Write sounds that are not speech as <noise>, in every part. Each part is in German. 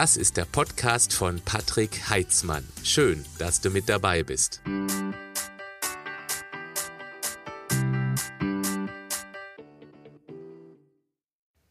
Das ist der Podcast von Patrick Heitzmann. Schön, dass du mit dabei bist.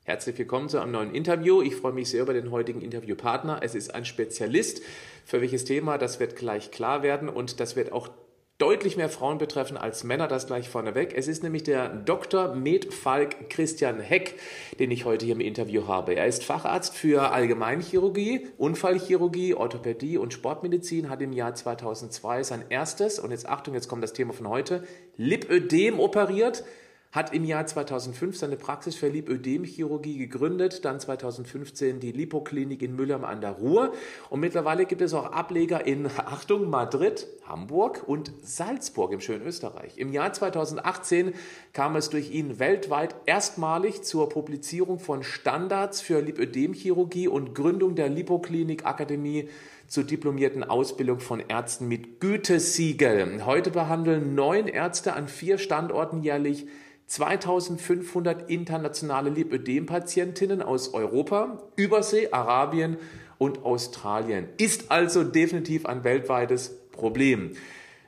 Herzlich willkommen zu einem neuen Interview. Ich freue mich sehr über den heutigen Interviewpartner. Es ist ein Spezialist. Für welches Thema, das wird gleich klar werden und das wird auch deutlich mehr Frauen betreffen als Männer, das gleich vorneweg. Es ist nämlich der Dr. Med Falk Christian Heck, den ich heute hier im Interview habe. Er ist Facharzt für Allgemeinchirurgie, Unfallchirurgie, Orthopädie und Sportmedizin, hat im Jahr 2002 sein erstes, und jetzt Achtung, jetzt kommt das Thema von heute, Lipödem operiert hat im Jahr 2005 seine Praxis für Lipödemchirurgie gegründet, dann 2015 die Lipoklinik in Müllheim an der Ruhr und mittlerweile gibt es auch Ableger in, <laughs> Achtung, Madrid, Hamburg und Salzburg im schönen Österreich. Im Jahr 2018 kam es durch ihn weltweit erstmalig zur Publizierung von Standards für Lipödemchirurgie und Gründung der Lipoklinik Akademie zur diplomierten Ausbildung von Ärzten mit Gütesiegel. Heute behandeln neun Ärzte an vier Standorten jährlich 2500 internationale Lipödem-Patientinnen aus Europa, Übersee, Arabien und Australien. Ist also definitiv ein weltweites Problem.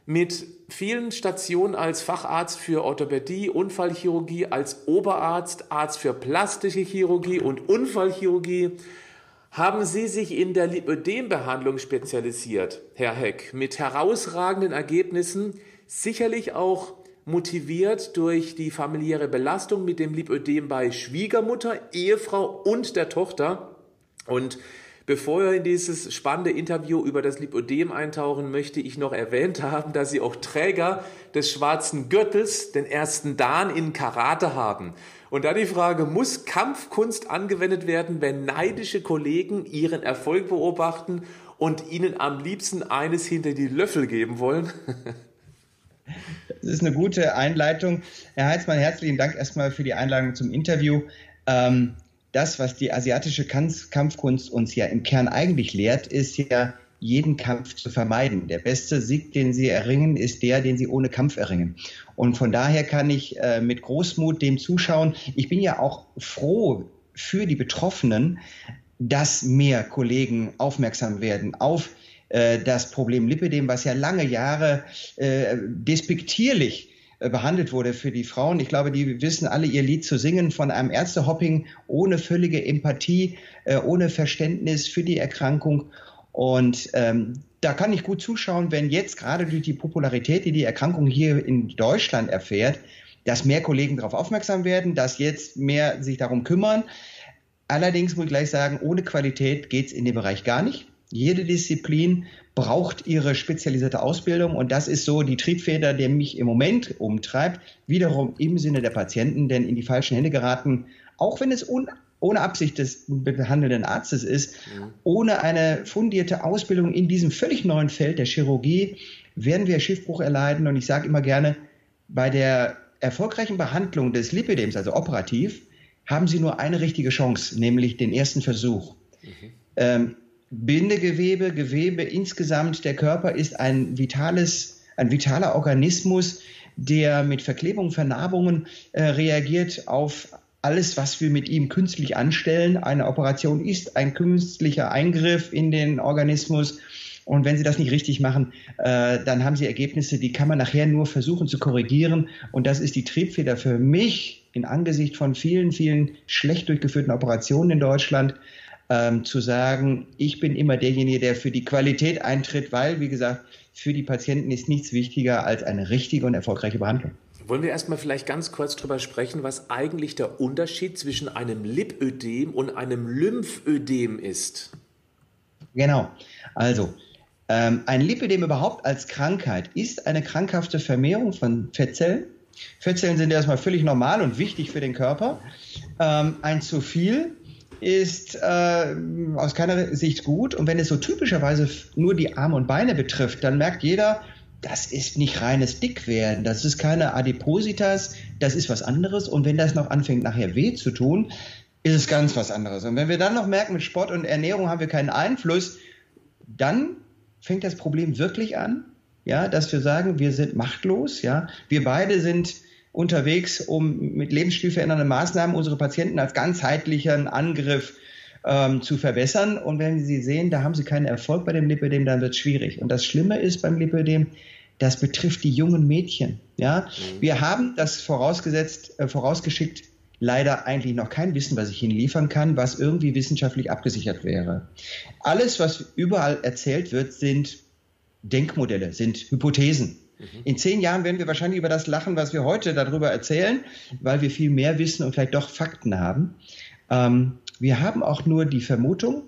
Mit vielen Stationen als Facharzt für Orthopädie, Unfallchirurgie, als Oberarzt, Arzt für plastische Chirurgie und Unfallchirurgie haben Sie sich in der Lipödembehandlung spezialisiert, Herr Heck, mit herausragenden Ergebnissen, sicherlich auch motiviert durch die familiäre Belastung mit dem Lipödem bei Schwiegermutter, Ehefrau und der Tochter. Und Bevor wir in dieses spannende Interview über das Lipödem eintauchen, möchte ich noch erwähnt haben, dass Sie auch Träger des schwarzen Gürtels, den ersten Dan in Karate haben. Und da die Frage, muss Kampfkunst angewendet werden, wenn neidische Kollegen ihren Erfolg beobachten und Ihnen am liebsten eines hinter die Löffel geben wollen? <laughs> Das ist eine gute Einleitung. Herr Heizmann, herzlichen Dank erstmal für die Einladung zum Interview. Ähm, das, was die asiatische Kampfkunst uns ja im Kern eigentlich lehrt, ist ja, jeden Kampf zu vermeiden. Der beste Sieg, den sie erringen, ist der, den sie ohne Kampf erringen. Und von daher kann ich äh, mit Großmut dem zuschauen. Ich bin ja auch froh für die Betroffenen, dass mehr Kollegen aufmerksam werden auf äh, das Problem Lipidem, was ja lange Jahre äh, despektierlich äh, behandelt wurde für die Frauen. Ich glaube, die wissen alle ihr Lied zu singen von einem Ärztehopping ohne völlige Empathie, äh, ohne Verständnis für die Erkrankung. Und ähm, da kann ich gut zuschauen, wenn jetzt gerade durch die Popularität, die die Erkrankung hier in Deutschland erfährt, dass mehr Kollegen darauf aufmerksam werden, dass jetzt mehr sich darum kümmern. Allerdings muss ich gleich sagen, ohne Qualität geht es in dem Bereich gar nicht. Jede Disziplin braucht ihre spezialisierte Ausbildung und das ist so die Triebfeder, der mich im Moment umtreibt, wiederum im Sinne der Patienten, denn in die falschen Hände geraten, auch wenn es un ohne Absicht des behandelnden Arztes ist, mhm. ohne eine fundierte Ausbildung in diesem völlig neuen Feld der Chirurgie, werden wir Schiffbruch erleiden. Und ich sage immer gerne, bei der erfolgreichen Behandlung des Lipidems, also operativ, haben Sie nur eine richtige Chance, nämlich den ersten Versuch. Mhm. Ähm, Bindegewebe, Gewebe insgesamt, der Körper ist ein vitales, ein vitaler Organismus, der mit Verklebungen, Vernarbungen äh, reagiert auf alles, was wir mit ihm künstlich anstellen. Eine Operation ist ein künstlicher Eingriff in den Organismus. Und wenn Sie das nicht richtig machen, äh, dann haben Sie Ergebnisse, die kann man nachher nur versuchen zu korrigieren. Und das ist die Triebfeder für mich in Angesicht von vielen, vielen schlecht durchgeführten Operationen in Deutschland, ähm, zu sagen, ich bin immer derjenige, der für die Qualität eintritt, weil, wie gesagt, für die Patienten ist nichts wichtiger als eine richtige und erfolgreiche Behandlung. Wollen wir erstmal vielleicht ganz kurz darüber sprechen, was eigentlich der Unterschied zwischen einem Lipödem und einem Lymphödem ist? Genau. Also, ähm, ein Lipödem überhaupt als Krankheit ist eine krankhafte Vermehrung von Fettzellen. Fettzellen sind erstmal völlig normal und wichtig für den Körper. Ähm, ein zu viel ist äh, aus keiner Sicht gut. Und wenn es so typischerweise nur die Arme und Beine betrifft, dann merkt jeder, das ist nicht reines Dickwerden, das ist keine Adipositas, das ist was anderes. Und wenn das noch anfängt, nachher weh zu tun, ist es ganz was anderes. Und wenn wir dann noch merken, mit Sport und Ernährung haben wir keinen Einfluss, dann fängt das Problem wirklich an, ja, dass wir sagen, wir sind machtlos, ja. Wir beide sind unterwegs, um mit lebensstilverändernden Maßnahmen unsere Patienten als ganzheitlichen Angriff ähm, zu verbessern. Und wenn Sie sehen, da haben Sie keinen Erfolg bei dem Lipödem, dann wird es schwierig. Und das Schlimme ist beim Lipödem, das betrifft die jungen Mädchen. Ja, mhm. wir haben das vorausgesetzt, äh, vorausgeschickt, leider eigentlich noch kein Wissen, was ich Ihnen liefern kann, was irgendwie wissenschaftlich abgesichert wäre. Alles, was überall erzählt wird, sind Denkmodelle, sind Hypothesen. Mhm. In zehn Jahren werden wir wahrscheinlich über das lachen, was wir heute darüber erzählen, weil wir viel mehr wissen und vielleicht doch Fakten haben. Ähm, wir haben auch nur die Vermutung,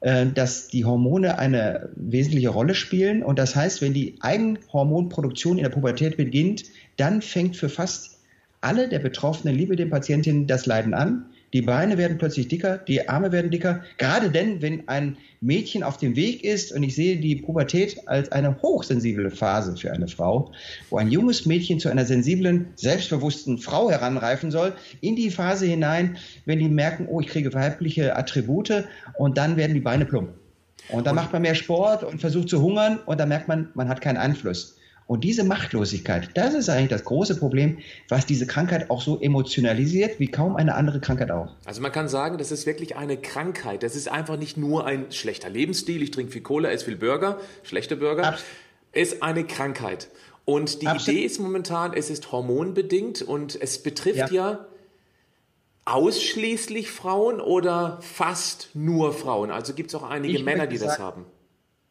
äh, dass die Hormone eine wesentliche Rolle spielen. Und das heißt, wenn die Eigenhormonproduktion in der Pubertät beginnt, dann fängt für fast alle der betroffenen Lipidem-Patientinnen das Leiden an. Die Beine werden plötzlich dicker, die Arme werden dicker. Gerade denn, wenn ein Mädchen auf dem Weg ist und ich sehe die Pubertät als eine hochsensible Phase für eine Frau, wo ein junges Mädchen zu einer sensiblen, selbstbewussten Frau heranreifen soll, in die Phase hinein, wenn die merken, oh, ich kriege weibliche Attribute und dann werden die Beine plump. Und dann macht man mehr Sport und versucht zu hungern und dann merkt man, man hat keinen Einfluss. Und diese Machtlosigkeit, das ist eigentlich das große Problem, was diese Krankheit auch so emotionalisiert, wie kaum eine andere Krankheit auch. Also man kann sagen, das ist wirklich eine Krankheit. Das ist einfach nicht nur ein schlechter Lebensstil, ich trinke viel Cola, esse viel Burger, schlechte Burger. Abs es ist eine Krankheit. Und die Absolut. Idee ist momentan, es ist hormonbedingt und es betrifft ja, ja ausschließlich Frauen oder fast nur Frauen. Also gibt es auch einige ich Männer, die sagen, das haben.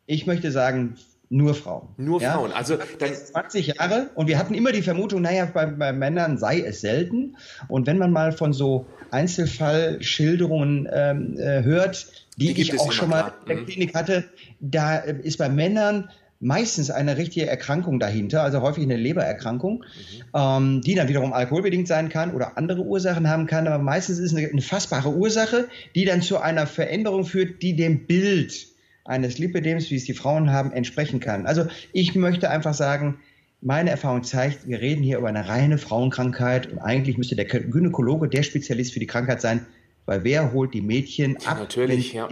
Ich möchte sagen, nur Frauen. Nur ja? Frauen. Also dann 20 Jahre und wir hatten immer die Vermutung, naja, bei, bei Männern sei es selten. Und wenn man mal von so Einzelfallschilderungen ähm, äh, hört, die, die ich auch schon mal in der mhm. Klinik hatte, da äh, ist bei Männern meistens eine richtige Erkrankung dahinter, also häufig eine Lebererkrankung, mhm. ähm, die dann wiederum alkoholbedingt sein kann oder andere Ursachen haben kann, aber meistens ist es eine, eine fassbare Ursache, die dann zu einer Veränderung führt, die dem Bild eines Lipidems, wie es die Frauen haben, entsprechen kann. Also ich möchte einfach sagen, meine Erfahrung zeigt, wir reden hier über eine reine Frauenkrankheit und eigentlich müsste der Gynäkologe der Spezialist für die Krankheit sein, weil wer holt die Mädchen ab natürlich, ja.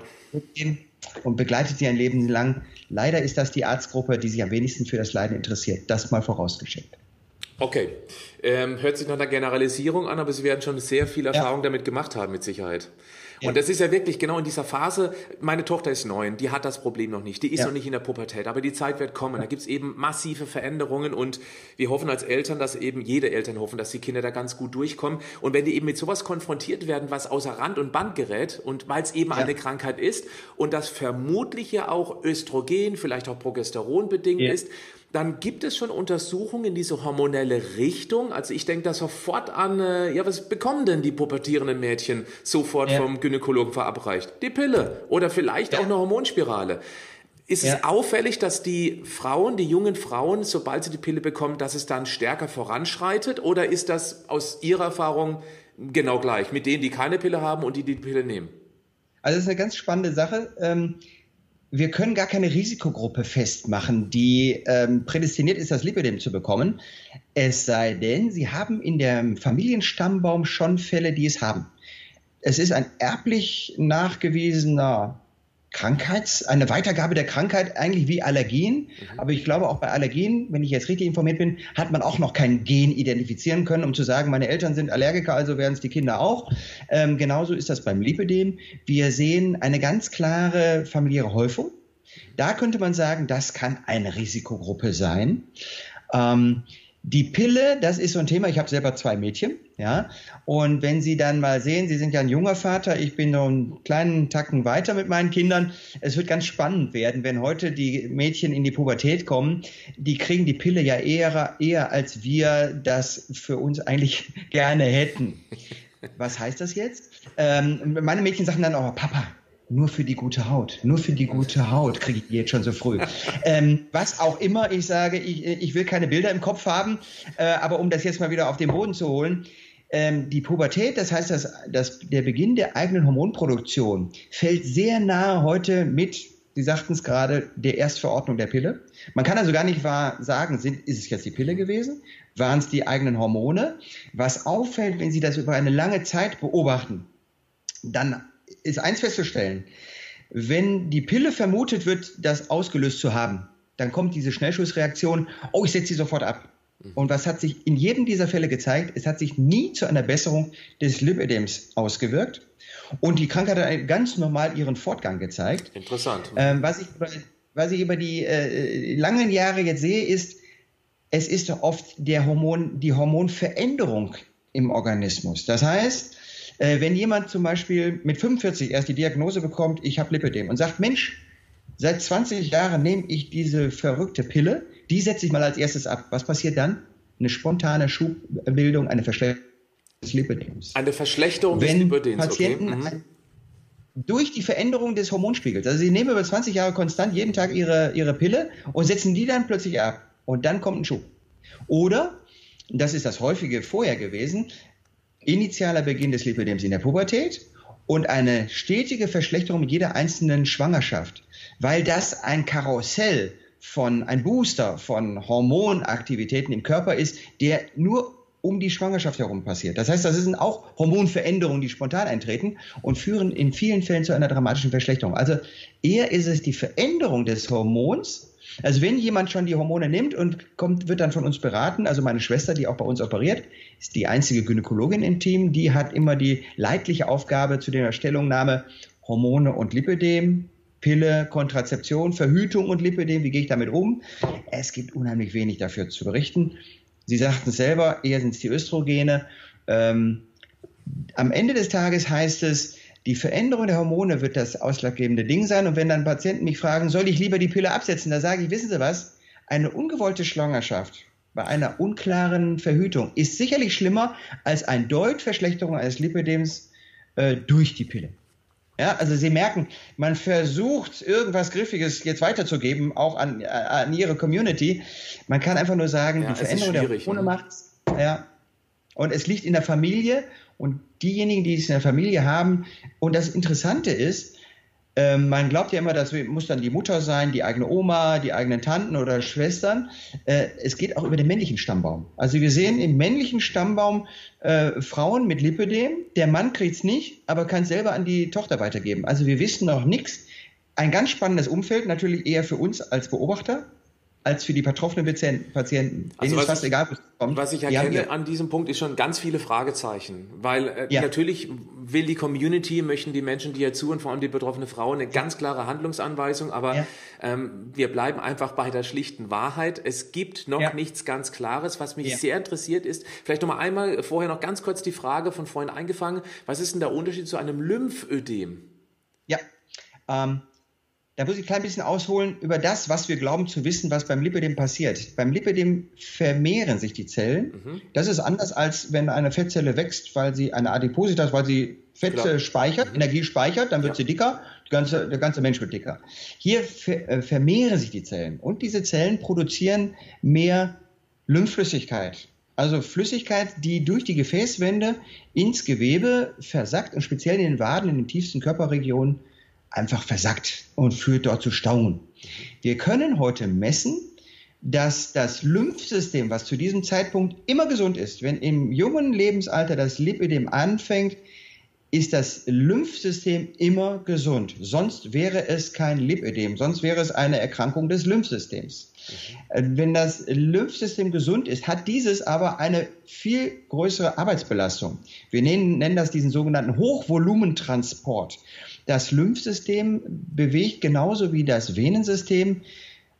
und begleitet sie ein Leben lang. Leider ist das die Arztgruppe, die sich am wenigsten für das Leiden interessiert. Das mal vorausgeschickt. Okay, ähm, hört sich nach einer Generalisierung an, aber Sie werden schon sehr viel Erfahrung ja. damit gemacht haben, mit Sicherheit. Und das ist ja wirklich genau in dieser Phase, meine Tochter ist neun, die hat das Problem noch nicht, die ist ja. noch nicht in der Pubertät, aber die Zeit wird kommen. Da gibt es eben massive Veränderungen und wir hoffen als Eltern, dass eben jede Eltern hoffen, dass die Kinder da ganz gut durchkommen. Und wenn die eben mit sowas konfrontiert werden, was außer Rand und Band gerät und weil es eben ja. eine Krankheit ist und das vermutlich ja auch Östrogen, vielleicht auch Progesteron bedingt ist, dann gibt es schon Untersuchungen in diese hormonelle Richtung. Also ich denke da sofort an, äh, ja, was bekommen denn die pubertierenden Mädchen sofort ja. vom Gynäkologen verabreicht? Die Pille oder vielleicht ja. auch eine Hormonspirale. Ist ja. es auffällig, dass die Frauen, die jungen Frauen, sobald sie die Pille bekommen, dass es dann stärker voranschreitet? Oder ist das aus Ihrer Erfahrung genau gleich mit denen, die keine Pille haben und die die Pille nehmen? Also das ist eine ganz spannende Sache. Ähm, wir können gar keine Risikogruppe festmachen, die ähm, prädestiniert ist, das Lipidem zu bekommen. Es sei denn, Sie haben in dem Familienstammbaum schon Fälle, die es haben. Es ist ein erblich nachgewiesener Krankheits, eine Weitergabe der Krankheit eigentlich wie Allergien. Mhm. Aber ich glaube auch bei Allergien, wenn ich jetzt richtig informiert bin, hat man auch noch kein Gen identifizieren können, um zu sagen, meine Eltern sind Allergiker, also werden es die Kinder auch. Ähm, genauso ist das beim Lipidem. Wir sehen eine ganz klare familiäre Häufung. Da könnte man sagen, das kann eine Risikogruppe sein. Ähm, die Pille, das ist so ein Thema. Ich habe selber zwei Mädchen, ja. Und wenn Sie dann mal sehen, Sie sind ja ein junger Vater, ich bin noch einen kleinen Tacken weiter mit meinen Kindern. Es wird ganz spannend werden, wenn heute die Mädchen in die Pubertät kommen. Die kriegen die Pille ja eher, eher als wir das für uns eigentlich <laughs> gerne hätten. Was heißt das jetzt? Ähm, meine Mädchen sagen dann, oh, Papa, nur für die gute Haut. Nur für die gute Haut kriege ich jetzt schon so früh. ähm, was auch immer ich sage, ich, ich will keine Bilder im Kopf haben, äh, aber um das jetzt mal wieder auf den Boden zu holen, ähm, die Pubertät, das heißt, dass, dass der Beginn der eigenen Hormonproduktion fällt sehr nahe heute mit, Sie sagten es gerade, der Erstverordnung der Pille. Man kann also gar nicht wahr sagen, sind, ist es jetzt die Pille gewesen? Waren es die eigenen Hormone? Was auffällt, wenn Sie das über eine lange Zeit beobachten, dann ist eins festzustellen. Wenn die Pille vermutet wird, das ausgelöst zu haben, dann kommt diese Schnellschussreaktion, oh, ich setze sie sofort ab. Mhm. Und was hat sich in jedem dieser Fälle gezeigt? Es hat sich nie zu einer Besserung des Lipedems ausgewirkt. Und die Krankheit hat ganz normal ihren Fortgang gezeigt. Interessant. Ähm, was, ich, was ich über die äh, langen Jahre jetzt sehe, ist, es ist oft der Hormon, die Hormonveränderung im Organismus. Das heißt, äh, wenn jemand zum Beispiel mit 45 erst die Diagnose bekommt, ich habe Lipödem und sagt, Mensch, seit 20 Jahren nehme ich diese verrückte Pille, die setze ich mal als erstes ab. Was passiert dann? Eine spontane Schubbildung, eine Verschlechterung des Lipödems. Eine Verschlechterung wenn des Lipidems, Patienten okay. mhm. durch die Veränderung des Hormonspiegels, also sie nehmen über 20 Jahre konstant jeden Tag ihre, ihre Pille und setzen die dann plötzlich ab und dann kommt ein Schub. Oder, das ist das häufige vorher gewesen, initialer Beginn des Lipidems in der Pubertät und eine stetige Verschlechterung mit jeder einzelnen Schwangerschaft, weil das ein Karussell von, ein Booster von Hormonaktivitäten im Körper ist, der nur um die Schwangerschaft herum passiert. Das heißt, das sind auch Hormonveränderungen, die spontan eintreten und führen in vielen Fällen zu einer dramatischen Verschlechterung. Also eher ist es die Veränderung des Hormons, also wenn jemand schon die Hormone nimmt und kommt, wird dann von uns beraten, also meine Schwester, die auch bei uns operiert, ist die einzige Gynäkologin im Team, die hat immer die leidliche Aufgabe zu der Stellungnahme Hormone und Lipidem, Pille, Kontrazeption, Verhütung und Lipidem, wie gehe ich damit um? Es gibt unheimlich wenig dafür zu berichten. Sie sagten es selber, eher sind es die Östrogene. Ähm, am Ende des Tages heißt es, die Veränderung der Hormone wird das ausschlaggebende Ding sein. Und wenn dann Patienten mich fragen, soll ich lieber die Pille absetzen, da sage ich, wissen Sie was? Eine ungewollte Schwangerschaft bei einer unklaren Verhütung ist sicherlich schlimmer als eine Deutverschlechterung eines Lipidems äh, durch die Pille. Ja, also Sie merken, man versucht irgendwas Griffiges jetzt weiterzugeben, auch an, an Ihre Community. Man kann einfach nur sagen, ja, die Veränderung der Hormone ne? macht ja. Und es liegt in der Familie und diejenigen, die es in der Familie haben. Und das Interessante ist, äh, man glaubt ja immer, das muss dann die Mutter sein, die eigene Oma, die eigenen Tanten oder Schwestern. Äh, es geht auch über den männlichen Stammbaum. Also wir sehen im männlichen Stammbaum äh, Frauen mit Lipödem. Der Mann kriegt es nicht, aber kann selber an die Tochter weitergeben. Also wir wissen noch nichts. Ein ganz spannendes Umfeld, natürlich eher für uns als Beobachter als für die betroffenen Patienten. Also ist fast ich, egal, was kommt. Was ich erkenne an diesem Punkt ist schon ganz viele Fragezeichen, weil äh, ja. natürlich will die Community, möchten die Menschen, die hier zu und vor allem die betroffene Frau eine ganz klare Handlungsanweisung, aber ja. ähm, wir bleiben einfach bei der schlichten Wahrheit. Es gibt noch nichts ganz Klares. Was mich sehr interessiert ist, vielleicht noch mal einmal vorher noch ganz kurz die Frage von vorhin eingefangen, was ist denn der Unterschied zu einem Lymphödem? Ja, ähm, da muss ich ein klein bisschen ausholen über das, was wir glauben zu wissen, was beim Lipidem passiert. Beim Lipidem vermehren sich die Zellen. Mhm. Das ist anders, als wenn eine Fettzelle wächst, weil sie eine Adipositas, weil sie Fett Klar. speichert, mhm. Energie speichert, dann wird ja. sie dicker, ganze, der ganze Mensch wird dicker. Hier äh, vermehren sich die Zellen und diese Zellen produzieren mehr Lymphflüssigkeit. Also Flüssigkeit, die durch die Gefäßwände ins Gewebe versackt und speziell in den Waden, in den tiefsten Körperregionen einfach versackt und führt dort zu Stauen. Wir können heute messen, dass das Lymphsystem, was zu diesem Zeitpunkt immer gesund ist, wenn im jungen Lebensalter das Lipidem anfängt, ist das Lymphsystem immer gesund. Sonst wäre es kein Lipidem, sonst wäre es eine Erkrankung des Lymphsystems. Mhm. Wenn das Lymphsystem gesund ist, hat dieses aber eine viel größere Arbeitsbelastung. Wir nennen, nennen das diesen sogenannten Hochvolumentransport. Das Lymphsystem bewegt genauso wie das Venensystem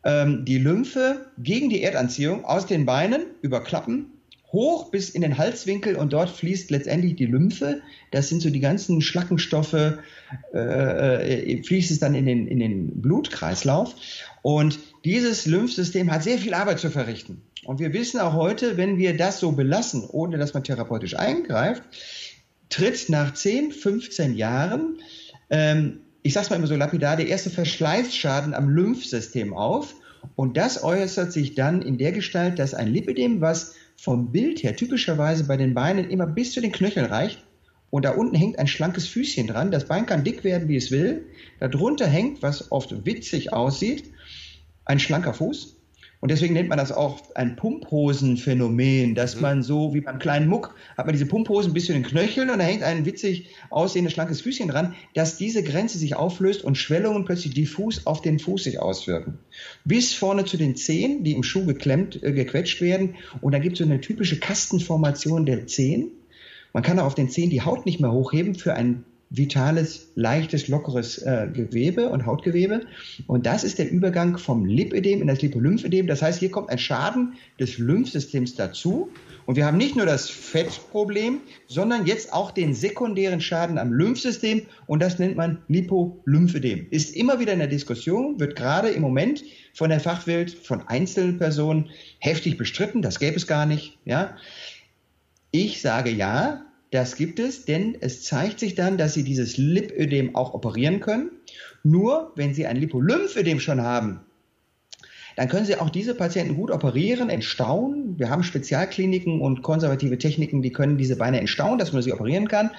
ähm, die Lymphe gegen die Erdanziehung aus den Beinen über Klappen hoch bis in den Halswinkel und dort fließt letztendlich die Lymphe. Das sind so die ganzen Schlackenstoffe, äh, äh, fließt es dann in den, in den Blutkreislauf. Und dieses Lymphsystem hat sehr viel Arbeit zu verrichten. Und wir wissen auch heute, wenn wir das so belassen, ohne dass man therapeutisch eingreift, tritt nach 10, 15 Jahren ähm, ich sage es mal immer so lapidar, der erste Verschleißschaden am Lymphsystem auf. Und das äußert sich dann in der Gestalt, dass ein Lipidem, was vom Bild her typischerweise bei den Beinen immer bis zu den Knöcheln reicht, und da unten hängt ein schlankes Füßchen dran. Das Bein kann dick werden, wie es will. Darunter hängt, was oft witzig aussieht, ein schlanker Fuß. Und deswegen nennt man das auch ein Pumphosenphänomen, dass mhm. man so wie beim kleinen Muck hat man diese Pumphosen ein bisschen in den Knöcheln und da hängt ein witzig aussehendes schlankes Füßchen dran, dass diese Grenze sich auflöst und Schwellungen plötzlich diffus auf den Fuß sich auswirken. Bis vorne zu den Zehen, die im Schuh geklemmt, äh, gequetscht werden. Und da gibt es so eine typische Kastenformation der Zehen. Man kann auch auf den Zehen die Haut nicht mehr hochheben für ein vitales, leichtes, lockeres äh, Gewebe und Hautgewebe. Und das ist der Übergang vom Lipödem in das Lipolymphödem. Das heißt, hier kommt ein Schaden des Lymphsystems dazu. Und wir haben nicht nur das Fettproblem, sondern jetzt auch den sekundären Schaden am Lymphsystem. Und das nennt man Lipolymphödem. Ist immer wieder in der Diskussion, wird gerade im Moment von der Fachwelt, von Einzelpersonen heftig bestritten. Das gäbe es gar nicht. Ja. Ich sage ja, das gibt es, denn es zeigt sich dann, dass Sie dieses Lipödem auch operieren können. Nur wenn Sie ein Lipolymphödem schon haben, dann können Sie auch diese Patienten gut operieren, entstauen. Wir haben Spezialkliniken und konservative Techniken, die können diese Beine entstauen, dass man sie operieren kann.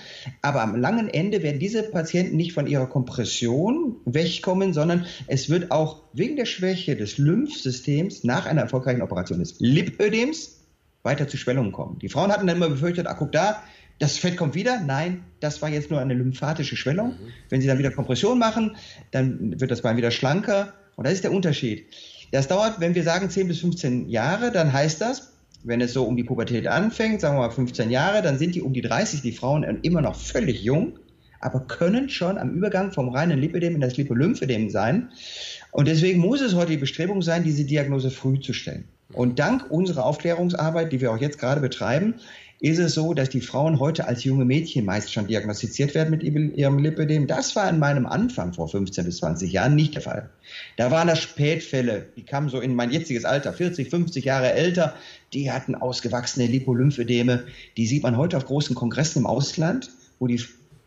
Aber am langen Ende werden diese Patienten nicht von ihrer Kompression wegkommen, sondern es wird auch wegen der Schwäche des Lymphsystems nach einer erfolgreichen Operation des Lipödems weiter zu Schwellungen kommen. Die Frauen hatten dann immer befürchtet, ah, guck da, das Fett kommt wieder. Nein, das war jetzt nur eine lymphatische Schwellung. Mhm. Wenn Sie dann wieder Kompression machen, dann wird das Bein wieder schlanker. Und das ist der Unterschied. Das dauert, wenn wir sagen 10 bis 15 Jahre, dann heißt das, wenn es so um die Pubertät anfängt, sagen wir mal 15 Jahre, dann sind die um die 30, die Frauen immer noch völlig jung, aber können schon am Übergang vom reinen Lipödem in das Lipolymphödem sein. Und deswegen muss es heute die Bestrebung sein, diese Diagnose früh zu stellen. Und dank unserer Aufklärungsarbeit, die wir auch jetzt gerade betreiben, ist es so, dass die Frauen heute als junge Mädchen meist schon diagnostiziert werden mit ihrem Lipödem. Das war in meinem Anfang vor 15 bis 20 Jahren nicht der Fall. Da waren das Spätfälle, die kamen so in mein jetziges Alter, 40, 50 Jahre älter, die hatten ausgewachsene Lipolymphödeme. Die sieht man heute auf großen Kongressen im Ausland, wo die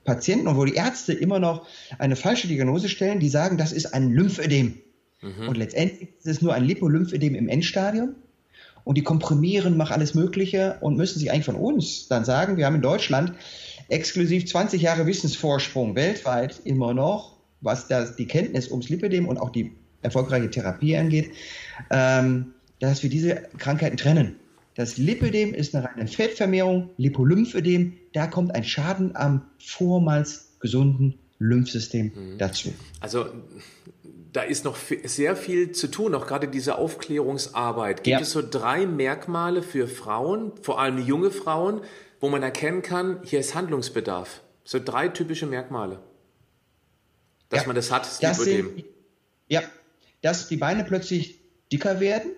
Patienten und wo die Ärzte immer noch eine falsche Diagnose stellen, die sagen, das ist ein Lymphödem. Mhm. Und letztendlich ist es nur ein Lipolymphödem im Endstadium und die komprimieren, machen alles Mögliche und müssen sich eigentlich von uns dann sagen, wir haben in Deutschland exklusiv 20 Jahre Wissensvorsprung weltweit immer noch, was das, die Kenntnis ums Lipidem und auch die erfolgreiche Therapie angeht, ähm, dass wir diese Krankheiten trennen. Das Lipidem ist eine reine Fettvermehrung, Lipolymphödem, da kommt ein Schaden am vormals gesunden Lymphsystem mhm. dazu. Also da ist noch sehr viel zu tun, auch gerade diese Aufklärungsarbeit. Gibt ja. es so drei Merkmale für Frauen, vor allem junge Frauen, wo man erkennen kann, hier ist Handlungsbedarf? So drei typische Merkmale, dass ja. man das hat, das sind, Ja, dass die Beine plötzlich dicker werden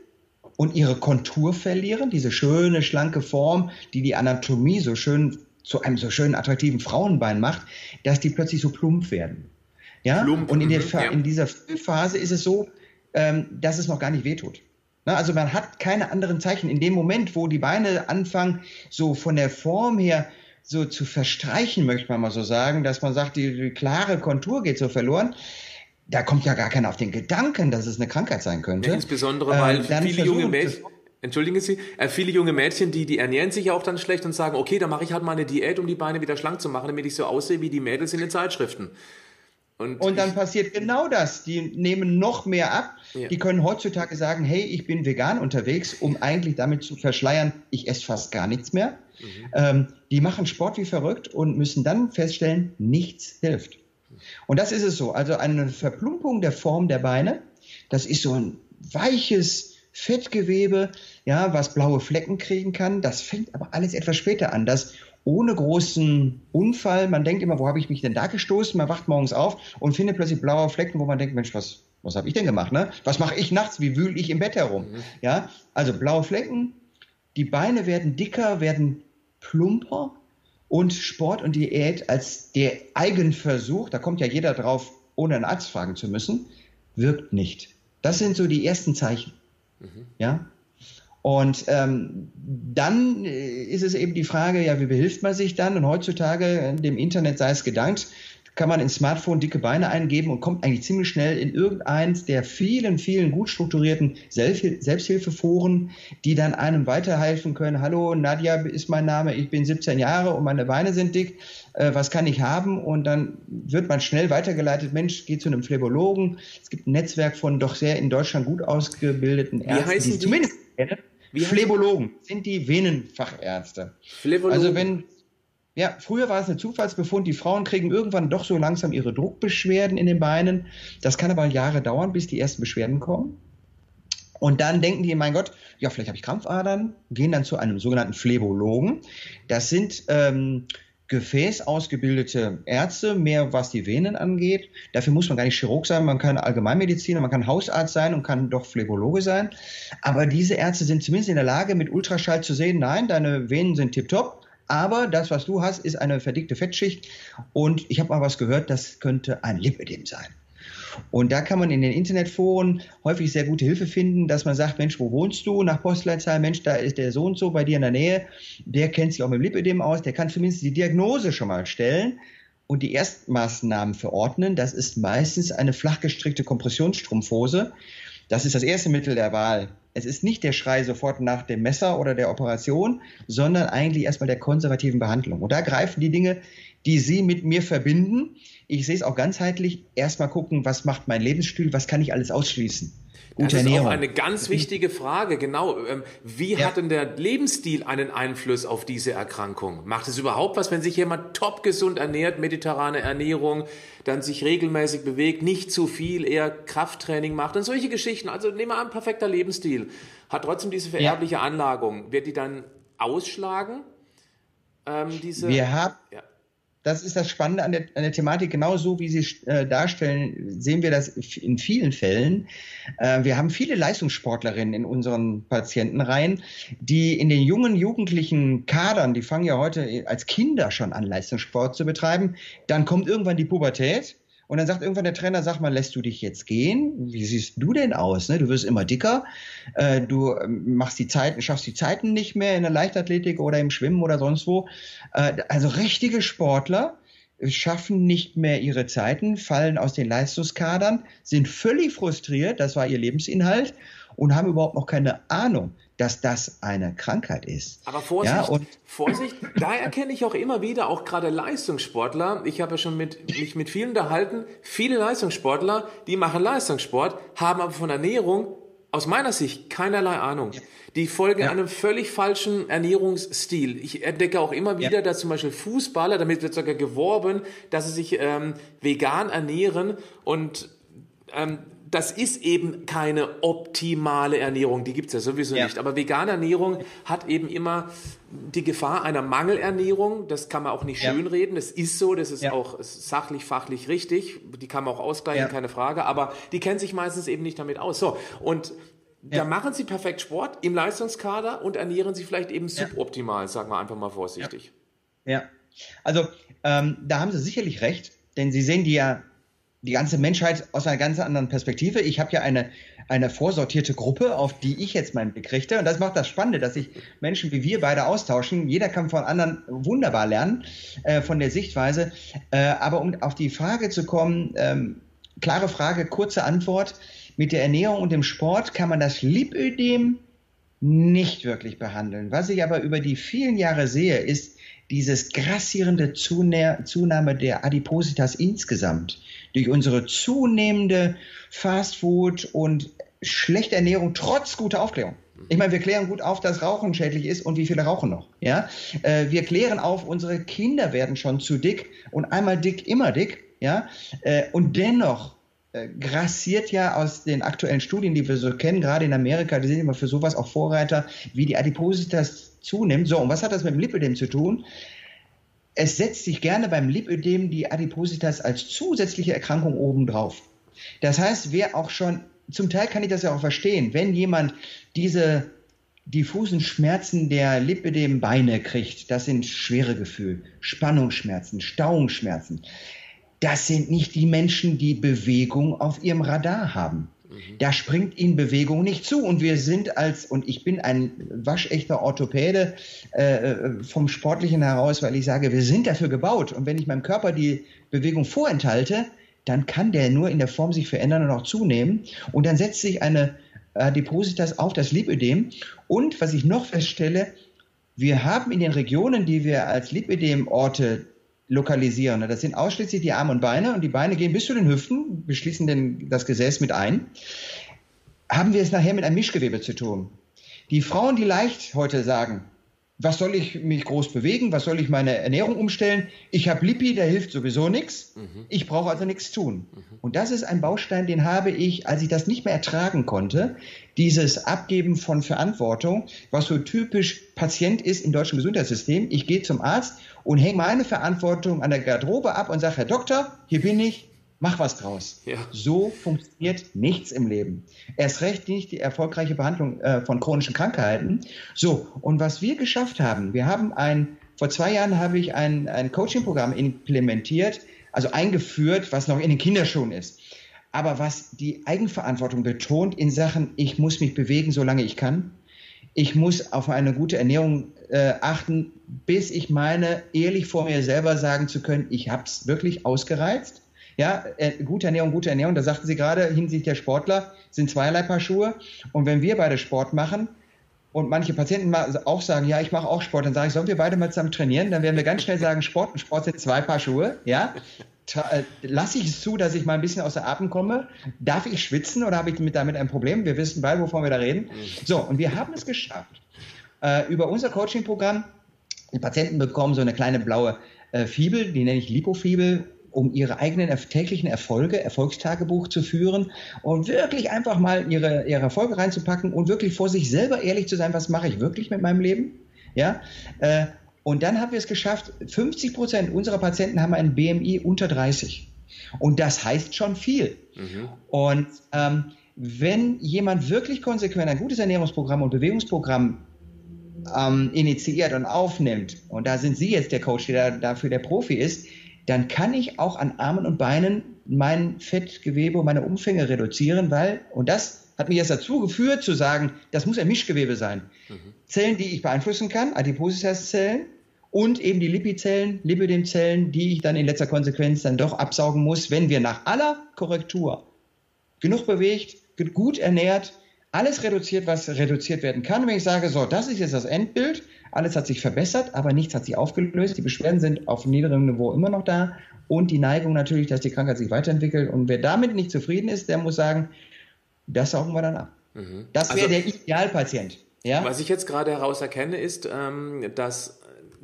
und ihre Kontur verlieren, diese schöne, schlanke Form, die die Anatomie so schön zu einem so schönen, attraktiven Frauenbein macht, dass die plötzlich so plump werden. Ja? Und in, der, mhm, ja. in dieser Phase ist es so, ähm, dass es noch gar nicht wehtut. Na, also man hat keine anderen Zeichen. In dem Moment, wo die Beine anfangen, so von der Form her so zu verstreichen, möchte man mal so sagen, dass man sagt, die, die klare Kontur geht so verloren, da kommt ja gar keiner auf den Gedanken, dass es eine Krankheit sein könnte. Ja, insbesondere, weil ähm, viele junge Mädchen, entschuldigen Sie, äh, viele junge Mädchen, die, die ernähren sich ja auch dann schlecht und sagen, okay, dann mache ich halt mal eine Diät, um die Beine wieder schlank zu machen, damit ich so aussehe wie die Mädels in den Zeitschriften. Und, und dann passiert genau das. Die nehmen noch mehr ab. Ja. Die können heutzutage sagen, hey, ich bin vegan unterwegs, um eigentlich damit zu verschleiern, ich esse fast gar nichts mehr. Mhm. Ähm, die machen Sport wie verrückt und müssen dann feststellen, nichts hilft. Und das ist es so. Also eine Verplumpung der Form der Beine, das ist so ein weiches Fettgewebe, ja, was blaue Flecken kriegen kann. Das fängt aber alles etwas später an. Das ohne großen Unfall. Man denkt immer, wo habe ich mich denn da gestoßen? Man wacht morgens auf und findet plötzlich blaue Flecken, wo man denkt, Mensch, was, was habe ich denn gemacht? Ne? Was mache ich nachts? Wie wühle ich im Bett herum? Mhm. Ja, also blaue Flecken, die Beine werden dicker, werden plumper und Sport und Diät als der Eigenversuch, da kommt ja jeder drauf, ohne einen Arzt fragen zu müssen, wirkt nicht. Das sind so die ersten Zeichen. Mhm. Ja, und ähm, dann äh, ist es eben die Frage, ja, wie behilft man sich dann? Und heutzutage, äh, dem Internet sei es gedankt, kann man ins Smartphone dicke Beine eingeben und kommt eigentlich ziemlich schnell in irgendeins der vielen, vielen gut strukturierten Selbsthilfeforen, die dann einem weiterhelfen können. Hallo, Nadja ist mein Name, ich bin 17 Jahre und meine Beine sind dick. Äh, was kann ich haben? Und dann wird man schnell weitergeleitet. Mensch, geh zu einem Phlebologen. Es gibt ein Netzwerk von doch sehr in Deutschland gut ausgebildeten Ärzten, Wie die, die zumindest Wie Phlebologen sind die Venenfachärzte. Phlebologen. Also wenn ja, früher war es ein Zufallsbefund. Die Frauen kriegen irgendwann doch so langsam ihre Druckbeschwerden in den Beinen. Das kann aber Jahre dauern, bis die ersten Beschwerden kommen. Und dann denken die, mein Gott, ja, vielleicht habe ich Krampfadern, gehen dann zu einem sogenannten Phlebologen. Das sind ähm, gefäßausgebildete Ärzte, mehr was die Venen angeht. Dafür muss man gar nicht Chirurg sein, man kann Allgemeinmediziner, man kann Hausarzt sein und kann doch Phlebologe sein. Aber diese Ärzte sind zumindest in der Lage, mit Ultraschall zu sehen, nein, deine Venen sind tiptop aber das, was du hast, ist eine verdickte Fettschicht. Und ich habe mal was gehört, das könnte ein Lipödem sein. Und da kann man in den Internetforen häufig sehr gute Hilfe finden, dass man sagt, Mensch, wo wohnst du? Nach Postleitzahl, Mensch, da ist der so und so bei dir in der Nähe. Der kennt sich auch mit dem Lipödem aus, der kann zumindest die Diagnose schon mal stellen und die Erstmaßnahmen verordnen. Das ist meistens eine flachgestrickte Kompressionsstrumpfhose. Das ist das erste Mittel der Wahl. Es ist nicht der Schrei sofort nach dem Messer oder der Operation, sondern eigentlich erstmal der konservativen Behandlung. Und da greifen die Dinge, die Sie mit mir verbinden. Ich sehe es auch ganzheitlich. Erstmal gucken, was macht mein Lebensstil, was kann ich alles ausschließen. Gute das ist Ernährung. auch eine ganz wichtige Frage, genau. Ähm, wie ja. hat denn der Lebensstil einen Einfluss auf diese Erkrankung? Macht es überhaupt was, wenn sich jemand top gesund ernährt, mediterrane Ernährung, dann sich regelmäßig bewegt, nicht zu viel, eher Krafttraining macht und solche Geschichten? Also nehmen wir an, perfekter Lebensstil. Hat trotzdem diese vererbliche ja. Anlagung. Wird die dann ausschlagen? Ähm, diese, Wir haben... Ja das ist das Spannende an der, an der Thematik. Genauso wie Sie äh, darstellen, sehen wir das in vielen Fällen. Äh, wir haben viele Leistungssportlerinnen in unseren Patientenreihen, die in den jungen jugendlichen Kadern, die fangen ja heute als Kinder schon an, Leistungssport zu betreiben. Dann kommt irgendwann die Pubertät und dann sagt irgendwann der Trainer, sag mal, lässt du dich jetzt gehen? Wie siehst du denn aus? Ne? Du wirst immer dicker, äh, du ähm, machst die Zeiten, schaffst die Zeiten nicht mehr in der Leichtathletik oder im Schwimmen oder sonst wo. Äh, also richtige Sportler schaffen nicht mehr ihre Zeiten, fallen aus den Leistungskadern, sind völlig frustriert, das war ihr Lebensinhalt und haben überhaupt noch keine Ahnung, dass das eine Krankheit ist. Aber Vorsicht, ja, Vorsicht, da erkenne ich auch immer wieder, auch gerade Leistungssportler, ich habe ja schon mit, mich mit vielen unterhalten, viele Leistungssportler, die machen Leistungssport, haben aber von Ernährung aus meiner Sicht keinerlei Ahnung. Die folgen ja. einem völlig falschen Ernährungsstil. Ich entdecke auch immer wieder, ja. dass zum Beispiel Fußballer, damit wird sogar geworben, dass sie sich ähm, vegan ernähren und ähm, das ist eben keine optimale Ernährung, die gibt's ja sowieso ja. nicht. Aber vegane Ernährung hat eben immer die Gefahr einer Mangelernährung. Das kann man auch nicht ja. schönreden. Das ist so, das ist ja. auch sachlich, fachlich richtig. Die kann man auch ausgleichen, keine Frage. Aber die kennen sich meistens eben nicht damit aus. So, und da machen sie perfekt Sport im Leistungskader und ernähren sich vielleicht eben suboptimal, sagen wir einfach mal vorsichtig. Ja, also ähm, da haben Sie sicherlich recht, denn Sie sehen die ja die ganze Menschheit aus einer ganz anderen Perspektive. Ich habe ja eine, eine vorsortierte Gruppe, auf die ich jetzt meinen Blick richte. Und das macht das Spannende, dass sich Menschen wie wir beide austauschen. Jeder kann von anderen wunderbar lernen, äh, von der Sichtweise. Äh, aber um auf die Frage zu kommen, ähm, klare Frage, kurze Antwort. Mit der Ernährung und dem Sport kann man das Lipödem nicht wirklich behandeln. Was ich aber über die vielen Jahre sehe, ist dieses grassierende Zunahme der Adipositas insgesamt durch unsere zunehmende Fastfood und schlechte Ernährung trotz guter Aufklärung. Ich meine, wir klären gut auf, dass Rauchen schädlich ist und wie viele rauchen noch. Ja, äh, wir klären auf, unsere Kinder werden schon zu dick und einmal dick, immer dick. Ja, äh, und dennoch äh, grassiert ja aus den aktuellen Studien, die wir so kennen, gerade in Amerika, die sind immer für sowas auch Vorreiter, wie die Adipositas zunimmt. So, und was hat das mit dem Lipödem zu tun? Es setzt sich gerne beim Lipödem die Adipositas als zusätzliche Erkrankung obendrauf. Das heißt, wer auch schon, zum Teil kann ich das ja auch verstehen, wenn jemand diese diffusen Schmerzen der Lipödem-Beine kriegt, das sind schwere Gefühle, Spannungsschmerzen, Stauungsschmerzen. Das sind nicht die Menschen, die Bewegung auf ihrem Radar haben. Da springt ihnen Bewegung nicht zu. Und wir sind als, und ich bin ein waschechter Orthopäde äh, vom Sportlichen heraus, weil ich sage, wir sind dafür gebaut. Und wenn ich meinem Körper die Bewegung vorenthalte, dann kann der nur in der Form sich verändern und auch zunehmen. Und dann setzt sich eine Adipositas auf das Lipödem. Und was ich noch feststelle, wir haben in den Regionen, die wir als Lipödem-Orte lokalisieren. Das sind ausschließlich die Arme und Beine und die Beine gehen bis zu den Hüften, beschließen den, das Gesäß mit ein. Haben wir es nachher mit einem Mischgewebe zu tun. Die Frauen, die leicht heute sagen, was soll ich mich groß bewegen, was soll ich meine Ernährung umstellen? Ich habe Lippi, der hilft sowieso nichts. Mhm. Ich brauche also nichts tun. Mhm. Und das ist ein Baustein, den habe ich, als ich das nicht mehr ertragen konnte, dieses Abgeben von Verantwortung, was so typisch Patient ist im deutschen Gesundheitssystem. Ich gehe zum Arzt und hänge meine Verantwortung an der Garderobe ab und sage, Herr Doktor, hier bin ich, Mach was draus. Ja. So funktioniert nichts im Leben. Erst recht nicht die erfolgreiche Behandlung äh, von chronischen Krankheiten. So, und was wir geschafft haben, wir haben ein, vor zwei Jahren habe ich ein, ein Coaching-Programm implementiert, also eingeführt, was noch in den Kinderschuhen ist. Aber was die Eigenverantwortung betont in Sachen, ich muss mich bewegen, solange ich kann. Ich muss auf eine gute Ernährung äh, achten, bis ich meine, ehrlich vor mir selber sagen zu können, ich habe es wirklich ausgereizt ja, äh, gute Ernährung, gute Ernährung, da sagten Sie gerade, hinsichtlich der Sportler sind zweierlei Paar Schuhe. Und wenn wir beide Sport machen und manche Patienten auch sagen, ja, ich mache auch Sport, dann sage ich, sollen wir beide mal zusammen trainieren? Dann werden wir ganz schnell sagen, Sport und Sport sind zwei Paar Schuhe, ja. Äh, lasse ich es zu, dass ich mal ein bisschen aus der Atem komme? Darf ich schwitzen oder habe ich damit ein Problem? Wir wissen beide, wovon wir da reden. So, und wir haben es geschafft. Äh, über unser Coaching-Programm, die Patienten bekommen so eine kleine blaue äh, Fibel, die nenne ich Lipofibel, um ihre eigenen täglichen Erfolge, Erfolgstagebuch zu führen und wirklich einfach mal ihre, ihre Erfolge reinzupacken und wirklich vor sich selber ehrlich zu sein, was mache ich wirklich mit meinem Leben? Ja, äh, und dann haben wir es geschafft, 50 Prozent unserer Patienten haben ein BMI unter 30. Und das heißt schon viel. Mhm. Und ähm, wenn jemand wirklich konsequent ein gutes Ernährungsprogramm und Bewegungsprogramm ähm, initiiert und aufnimmt, und da sind Sie jetzt der Coach, der dafür der Profi ist, dann kann ich auch an Armen und Beinen mein Fettgewebe und meine Umfänge reduzieren, weil, und das hat mich jetzt dazu geführt, zu sagen, das muss ein Mischgewebe sein. Mhm. Zellen, die ich beeinflussen kann, Adipositas-Zellen und eben die Lipizellen, Lipidem-Zellen, die ich dann in letzter Konsequenz dann doch absaugen muss, wenn wir nach aller Korrektur genug bewegt, gut ernährt, alles reduziert, was reduziert werden kann. Wenn ich sage, so, das ist jetzt das Endbild, alles hat sich verbessert, aber nichts hat sich aufgelöst. Die Beschwerden sind auf niederem Niveau immer noch da und die Neigung natürlich, dass die Krankheit sich weiterentwickelt. Und wer damit nicht zufrieden ist, der muss sagen, das saugen wir dann ab. Mhm. Das wäre also, der Idealpatient. Ja? Was ich jetzt gerade heraus erkenne, ist, ähm, dass